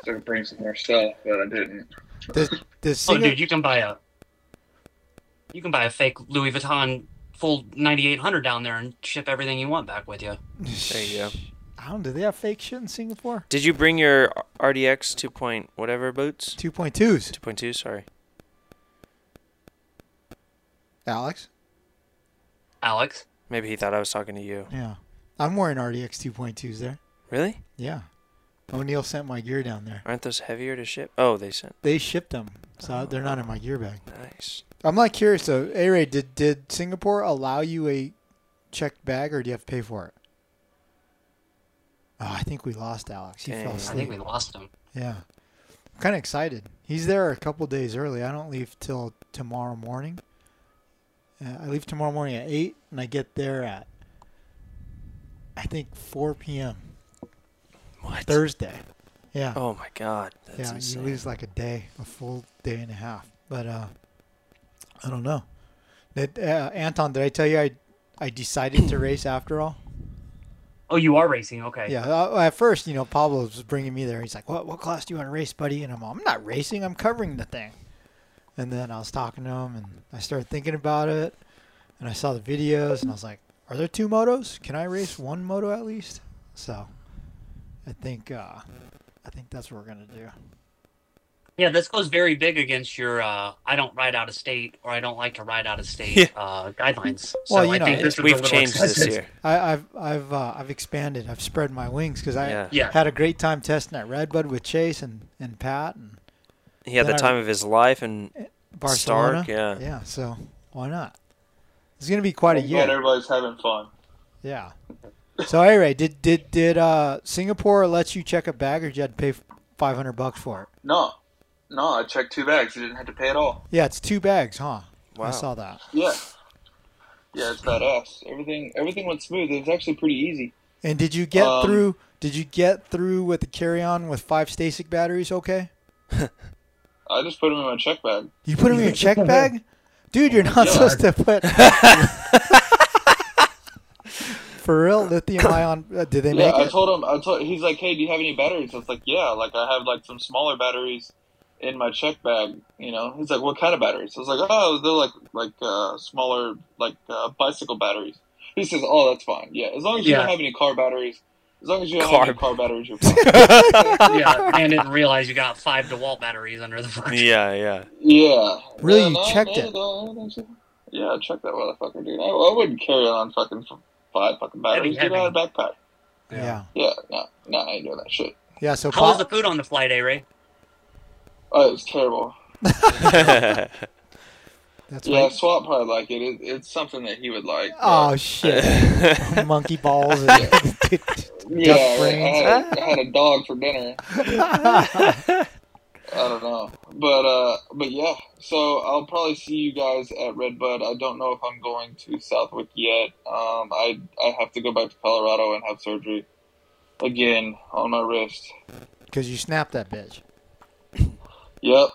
Speaker 3: so I could bring some more stuff, but I didn't.
Speaker 1: Does, does
Speaker 4: Oh, dude, you can buy a you can buy a fake Louis Vuitton full 9800 down there and ship everything you want back with you.
Speaker 2: There you go.
Speaker 1: I don't. Do they have fake shit in Singapore?
Speaker 2: Did you bring your RDX two point whatever boots?
Speaker 1: Two point twos.
Speaker 2: Two point two. Sorry.
Speaker 1: Alex.
Speaker 4: Alex.
Speaker 2: Maybe he thought I was talking to you.
Speaker 1: Yeah, I'm wearing RDX 2.2s there.
Speaker 2: Really?
Speaker 1: Yeah. O'Neal sent my gear down there.
Speaker 2: Aren't those heavier to ship? Oh, they sent.
Speaker 1: They shipped them, so they're not in my gear bag.
Speaker 2: Nice.
Speaker 1: I'm like curious though. A Ray, did did Singapore allow you a checked bag, or do you have to pay for it? Oh, I think we lost Alex. He fell
Speaker 2: Dang.
Speaker 4: I
Speaker 1: asleep.
Speaker 4: think we lost him.
Speaker 1: Yeah. I'm kind of excited. He's there a couple days early. I don't leave till tomorrow morning. Uh, I leave tomorrow morning at 8, and I get there at, I think, 4 p.m.
Speaker 2: What?
Speaker 1: Thursday. Yeah.
Speaker 2: Oh my God. That's
Speaker 1: yeah,
Speaker 2: insane.
Speaker 1: you lose like a day, a full day and a half. But uh, I don't know. Did, uh, Anton, did I tell you I I decided to race after all?
Speaker 4: Oh, you are racing. Okay.
Speaker 1: Yeah. Uh, at first, you know, Pablo was bringing me there. He's like, "What what class do you want to race, buddy?" And I'm, all, I'm not racing. I'm covering the thing. And then I was talking to him, and I started thinking about it, and I saw the videos, and I was like, "Are there two motos? Can I race one moto at least?" So, I think uh, I think that's what we're gonna do.
Speaker 4: Yeah, this goes very big against your uh, I don't ride out of state or I don't like to ride out of state
Speaker 1: Yeah.
Speaker 4: uh, guidelines. So
Speaker 1: Well, you
Speaker 4: I
Speaker 1: know,
Speaker 4: think this is
Speaker 2: we've
Speaker 4: little
Speaker 2: changed this year.
Speaker 1: I, I've I've uh, I've expanded. I've spread my wings because I
Speaker 2: Yeah.
Speaker 4: Yeah.
Speaker 1: had a great time testing at Redbud with Chase and, and Pat and
Speaker 2: He had the
Speaker 1: Then I-
Speaker 2: time of his life and
Speaker 1: Barcelona.
Speaker 2: Stark, yeah.
Speaker 1: Yeah. So why not? It's gonna be quite a
Speaker 3: I'm
Speaker 1: year.
Speaker 3: glad everybody's having fun.
Speaker 1: Yeah. So anyway, did did did uh, Singapore let you check a bag, or did you have to pay five hundred bucks for it?
Speaker 3: No, no, I checked two bags. You didn't have to pay at all.
Speaker 1: Yeah, it's two bags, huh?
Speaker 2: Wow.
Speaker 1: I saw that.
Speaker 3: Yeah, yeah, it's badass. Everything, everything went smooth. It was actually pretty easy.
Speaker 1: And did you get
Speaker 3: Um,
Speaker 1: through? Did you get through with the carry-on with five Stacyc batteries? Okay.
Speaker 3: I just put them in my check bag.
Speaker 1: You put them in your check bag, dude. You're not
Speaker 3: Yeah.
Speaker 1: supposed to put. For real, lithium ion. Uh, did they
Speaker 3: yeah,
Speaker 1: make
Speaker 3: I
Speaker 1: it?
Speaker 3: told him. I told. He's like, "Hey, do you have any batteries?" I was like, "Yeah, like I have like some smaller batteries in my check bag." You know, he's like, "What kind of batteries?" I was like, "Oh, they're like like uh, smaller like uh, bicycle batteries." He says, "Oh, that's fine. Yeah, as long as you
Speaker 4: Yeah.
Speaker 3: don't have any car batteries, as long as you don't
Speaker 2: Car-
Speaker 3: have any car batteries, you're fine."
Speaker 4: yeah, man didn't realize you got five DeWalt batteries under the front.
Speaker 2: Yeah, yeah.
Speaker 3: yeah.
Speaker 1: Really,
Speaker 3: Yeah,
Speaker 1: you
Speaker 3: no,
Speaker 1: checked
Speaker 3: no,
Speaker 1: it?
Speaker 3: no, no, no. Yeah, I checked that motherfucker, dude. I, I wouldn't carry on fucking five fucking batteries.
Speaker 4: Heavy,
Speaker 3: Dude, I had a backpack.
Speaker 1: Yeah.
Speaker 3: Yeah, no, no, I ain't doing that shit.
Speaker 1: Yeah. So
Speaker 4: How was the food on the flight, A Ray?
Speaker 3: Oh, it was terrible.
Speaker 1: that's
Speaker 3: Yeah,
Speaker 1: right.
Speaker 3: Swap probably like it. it. It's something that he would like.
Speaker 1: Oh shit! Monkey balls. And
Speaker 3: yeah, I had, I had a dog for dinner. I don't know, but uh, but yeah. So I'll probably see you guys at Redbud. I don't know if I'm going to Southwick yet. Um, I I have to go back to Colorado and have surgery again on my wrist.
Speaker 1: Because you snapped that bitch.
Speaker 3: Yep.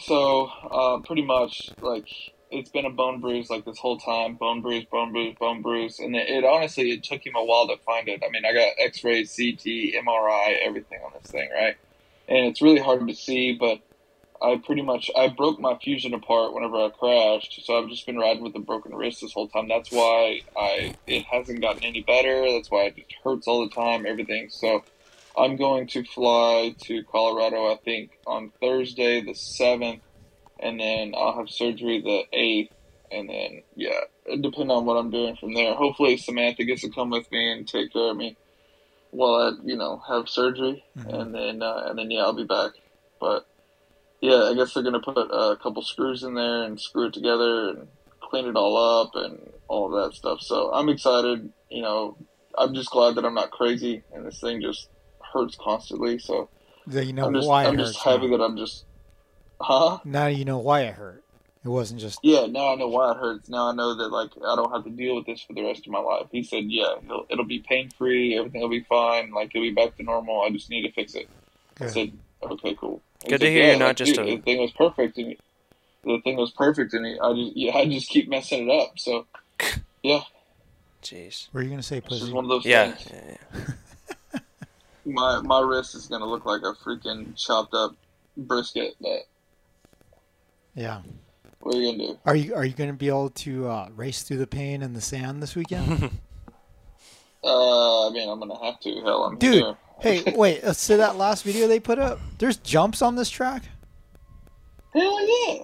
Speaker 3: So, uh, pretty much, like, it's been a bone bruise, like, this whole time. Bone bruise, bone bruise, bone bruise. And it, it honestly, it took him a while to find it. I mean, I got x-rays, CT, MRI, everything on this thing, right? And it's really hard to see, but I pretty much, I broke my fusion apart whenever I crashed. So I've just been riding with a broken wrist this whole time. That's why I, it hasn't gotten any better. That's why it just hurts all the time, everything. So, I'm going to fly to Colorado, I think, on Thursday the 7th, and then I'll have surgery the 8th, and then, yeah, it depends on what I'm doing from there. Hopefully, Samantha gets to come with me and take care of me while I, you know, have surgery, and then, uh, and then, yeah, I'll be back. But, yeah, I guess they're going to put a couple screws in there and screw it together and clean it all up and all that stuff. So I'm excited, you know, I'm just glad that I'm not crazy and this thing just hurts constantly. So
Speaker 1: That you know
Speaker 3: I'm just,
Speaker 1: why
Speaker 3: I'm just happy
Speaker 1: now.
Speaker 3: that I'm just, huh?
Speaker 1: Now you know why it hurt. It wasn't just
Speaker 3: Yeah, now I know why it hurts. Now I know that like I don't have to deal with this for the rest of my life. He said, yeah, it'll, it'll be pain free. Everything will be fine. Like it'll be back to normal. I just need to fix it. I said, okay, cool. He
Speaker 2: Good to hear
Speaker 3: yeah,
Speaker 2: you're not
Speaker 3: like,
Speaker 2: just
Speaker 3: dude,
Speaker 2: a-
Speaker 3: the thing was perfect and the thing was perfect and I just yeah, I just keep messing it up. So yeah,
Speaker 2: Jeez.
Speaker 1: Were you gonna say,
Speaker 3: it's just
Speaker 1: pussy?
Speaker 3: one of those
Speaker 2: Yeah.
Speaker 3: things.
Speaker 2: yeah, yeah.
Speaker 3: My my wrist is gonna look like a freaking chopped up brisket. But
Speaker 1: Yeah.
Speaker 3: what are you gonna do?
Speaker 1: Are you are you gonna be able to uh, race through the pain and the sand this weekend?
Speaker 3: Uh, I mean, I'm gonna have to. Hell, I'm
Speaker 1: Dude,
Speaker 3: here.
Speaker 1: hey, wait. Uh, so that last video they put up, there's jumps on this track.
Speaker 3: Hell yeah!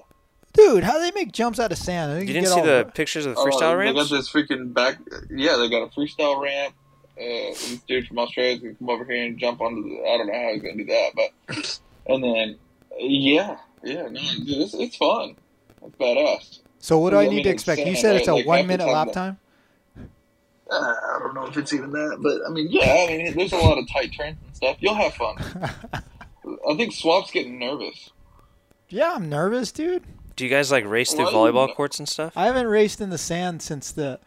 Speaker 1: Dude, how do they make jumps out of sand? They
Speaker 2: You
Speaker 1: can
Speaker 2: didn't
Speaker 1: get
Speaker 2: see
Speaker 1: all
Speaker 2: the pictures of the
Speaker 3: Oh,
Speaker 2: freestyle
Speaker 3: They got this freaking back. Yeah, they got a freestyle ramp. Uh, this dude from Australia can come over here and jump onto the. I don't know how he's gonna do that, but and then yeah, yeah, no, dude, it's, it's fun. It's badass.
Speaker 1: So what do I
Speaker 3: I
Speaker 1: need
Speaker 3: mean,
Speaker 1: to expect? You said it's a?
Speaker 3: Like,
Speaker 1: one minute lap time.
Speaker 3: Uh, I don't know if it's even that, but I mean, yeah, I mean, there's a lot of tight turns and stuff. You'll have fun. I think Swap's getting nervous.
Speaker 1: Yeah, I'm nervous, dude.
Speaker 2: Do you guys like race through
Speaker 3: Why
Speaker 2: volleyball
Speaker 3: not?
Speaker 2: courts and stuff?
Speaker 1: I haven't raced in the sand since the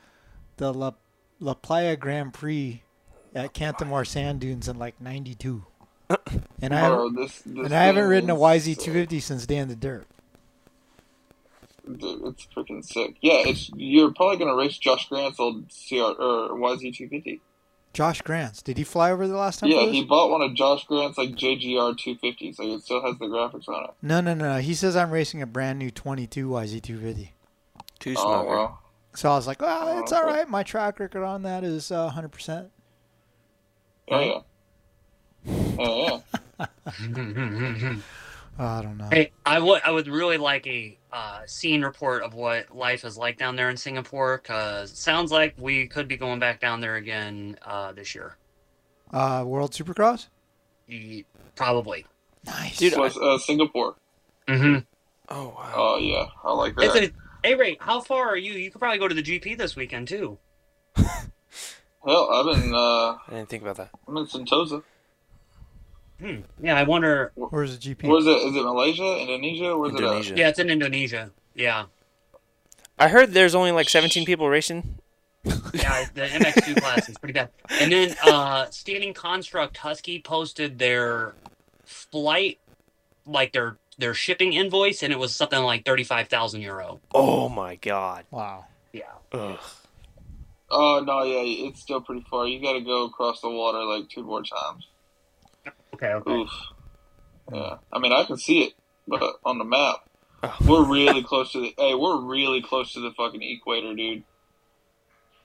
Speaker 1: the La, La Playa Grand Prix at Cantamar Sand Dunes in like '92, and I
Speaker 3: Bro,
Speaker 1: haven't,
Speaker 3: this, this
Speaker 1: and I haven't ridden a YZ250 since Dan the Dirt.
Speaker 3: dude, it's freaking sick. Yeah, it's you're probably gonna race Josh Grant's old CR or YZ250.
Speaker 1: Josh Grants. Did he fly over the last time?
Speaker 3: Yeah, he bought one of Josh Grant's like JGR 250s. Like it still has the graphics on it.
Speaker 1: No, no, no. He says I'm racing a brand new 22 YZ250.
Speaker 2: Too
Speaker 3: Oh
Speaker 2: smoker.
Speaker 3: well.
Speaker 1: So I was like, well,
Speaker 3: Oh,
Speaker 1: it's all right. My track record on that is uh, 100%.
Speaker 3: Oh yeah. Oh yeah.
Speaker 1: I don't know.
Speaker 4: Hey, I would I would really like a uh, scene report of what life is like down there in Singapore because it sounds like we could be going back down there again uh, this year.
Speaker 1: Uh, World Supercross?
Speaker 4: Ye- Probably.
Speaker 1: Nice.
Speaker 2: Dude,
Speaker 3: So it's, uh, Singapore.
Speaker 4: Mm-hmm.
Speaker 2: Oh wow.
Speaker 3: Oh yeah, I like
Speaker 4: It's
Speaker 3: that.
Speaker 4: a, hey Ray, how far are you? You could probably go to the GP this weekend too.
Speaker 3: well, I've been uh,
Speaker 2: I didn't think about that.
Speaker 3: I'm in Sentosa.
Speaker 4: Hmm. Yeah, I wonder.
Speaker 1: Where's the GP?
Speaker 3: Where's it? Is it Malaysia, Indonesia? Where's
Speaker 2: Indonesia.
Speaker 4: Yeah, it's in Indonesia. Yeah,
Speaker 2: I heard there's only like 17 people racing.
Speaker 4: yeah. The MX2 class is pretty bad. And then uh, Standing Construct Husky posted their flight, like their their shipping invoice, and it was something like thirty five thousand euro.
Speaker 2: Oh my god.
Speaker 1: Wow.
Speaker 4: Yeah.
Speaker 2: Ugh.
Speaker 3: Oh no, yeah, it's still pretty far. You got to go across the water like two more times.
Speaker 4: Okay. Okay.
Speaker 3: Oof. Yeah, I mean I can see it, but on the map,
Speaker 2: Oh.
Speaker 3: we're really close to the. Hey, we're really close to the fucking equator, dude.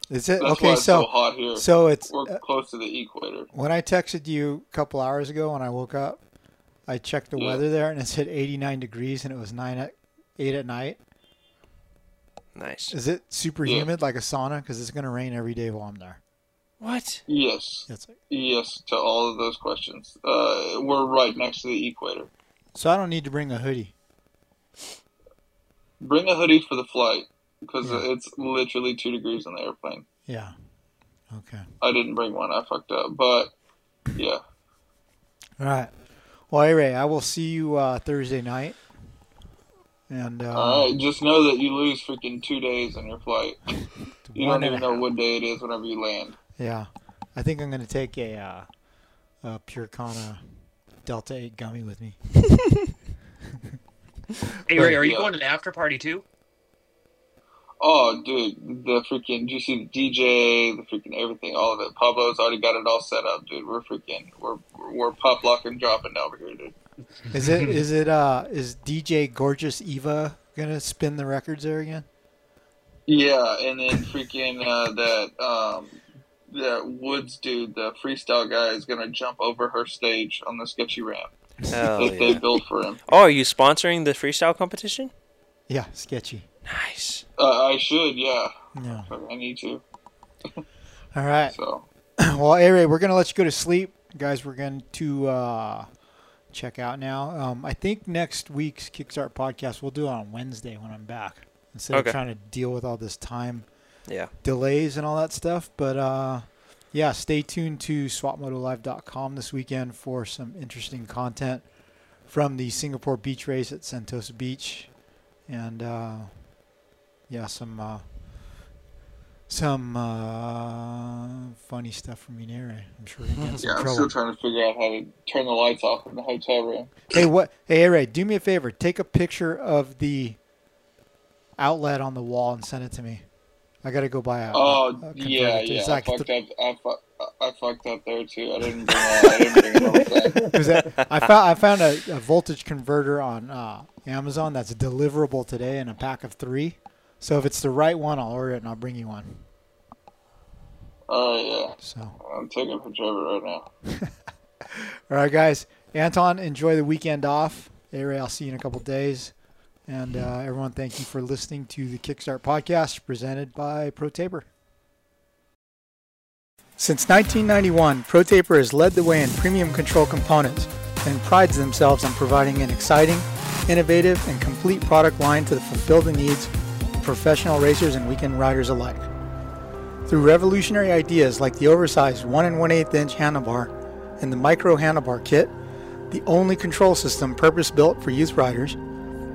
Speaker 1: Is it?
Speaker 3: That's why
Speaker 1: okay,
Speaker 3: it's so,
Speaker 1: so
Speaker 3: hot here.
Speaker 1: so it's
Speaker 3: we're
Speaker 1: uh,
Speaker 3: close to the equator.
Speaker 1: when I texted you a couple hours ago when I woke up, I checked the
Speaker 3: Yeah.
Speaker 1: weather there and it said 89 degrees and it was 9 at 8 at night.
Speaker 2: Nice.
Speaker 1: Is it super
Speaker 3: Yeah.
Speaker 1: humid like a sauna? Because it's going to rain every day while I'm there.
Speaker 2: What?
Speaker 3: Yes,
Speaker 1: That's it.
Speaker 3: yes to all of those questions. Uh, we're right next to the equator.
Speaker 1: So I don't need to bring a hoodie.
Speaker 3: Bring a hoodie for the flight because
Speaker 1: Yeah.
Speaker 3: it's literally two degrees on the airplane.
Speaker 1: Yeah. Okay.
Speaker 3: I didn't bring one. I fucked up, but yeah.
Speaker 1: All right. Well, hey, Ray, I will see you uh, Thursday night. And uh,
Speaker 3: All right, just know that you lose freaking two days on your flight. You don't even know what day it is whenever you land.
Speaker 1: Yeah, I think I'm gonna take a, uh, a Pure Kana Delta Eight gummy with me.
Speaker 4: Hey Ray, are you going to the after party too?
Speaker 3: Oh, dude, the freaking, do you see the DJ, the freaking everything, all of it? Pablo's already got it all set up, dude. We're freaking, we're we're pop locking dropping over here, dude.
Speaker 1: Is it? is it? Uh, is DJ Gorgeous Eva gonna spin the records there again?
Speaker 3: Yeah, and then freaking uh, that um that Woods dude, the freestyle guy, is gonna jump over her stage on the sketchy ramp
Speaker 2: Hell
Speaker 3: that they built for him.
Speaker 2: Oh, are you sponsoring the freestyle competition?
Speaker 1: Yeah, sketchy.
Speaker 2: Nice.
Speaker 3: Uh, I should, yeah.
Speaker 1: Yeah.
Speaker 3: I need to.
Speaker 1: All right.
Speaker 3: So
Speaker 1: well, hey, Ray, we're gonna let you go to sleep, guys. We're going to uh, check out now. Um, I think next week's Kickstart podcast we'll do it on Wednesday when I'm back instead
Speaker 2: Okay.
Speaker 1: of trying to deal with all this time
Speaker 2: Yeah.
Speaker 1: delays and all that stuff. But uh, yeah, stay tuned to swapmotolive.com this weekend for some interesting content from the Singapore beach race at Sentosa Beach, and uh, yeah, some uh, some uh, funny stuff from Unire. I'm sure we're gonna get in some
Speaker 3: yeah, I'm
Speaker 1: trouble.
Speaker 3: still trying to figure out how to turn the lights off in the hotel room.
Speaker 1: Hey, what? Hey, Ray, do me a favor. Take a picture of the outlet on the wall and send it to me. I gotta go buy a.
Speaker 3: Oh
Speaker 1: a- a
Speaker 3: yeah, yeah. I fucked
Speaker 1: th-
Speaker 3: up. I, fu- I fucked up there too. I didn't bring. Uh, I didn't bring it over there.
Speaker 1: Is that- I found I found a, a voltage converter on uh, Amazon that's deliverable today in a pack of three. So if it's the right one, I'll order it and I'll bring you one.
Speaker 3: Oh yeah.
Speaker 1: So
Speaker 3: I'm taking a picture of it right now.
Speaker 1: all right, guys. Anton, enjoy the weekend off. Hey, Ray, I'll see you in a couple days. And uh, everyone, thank you for listening to the Kickstart podcast presented by ProTaper. Since 1991, ProTaper has led the way in premium control components and prides themselves on providing an exciting, innovative, and complete product line to fulfill the needs of professional racers and weekend riders alike. Through revolutionary ideas like the oversized 1 and 1 8 inch handlebar and the micro handlebar kit, the only control system purpose built for youth riders,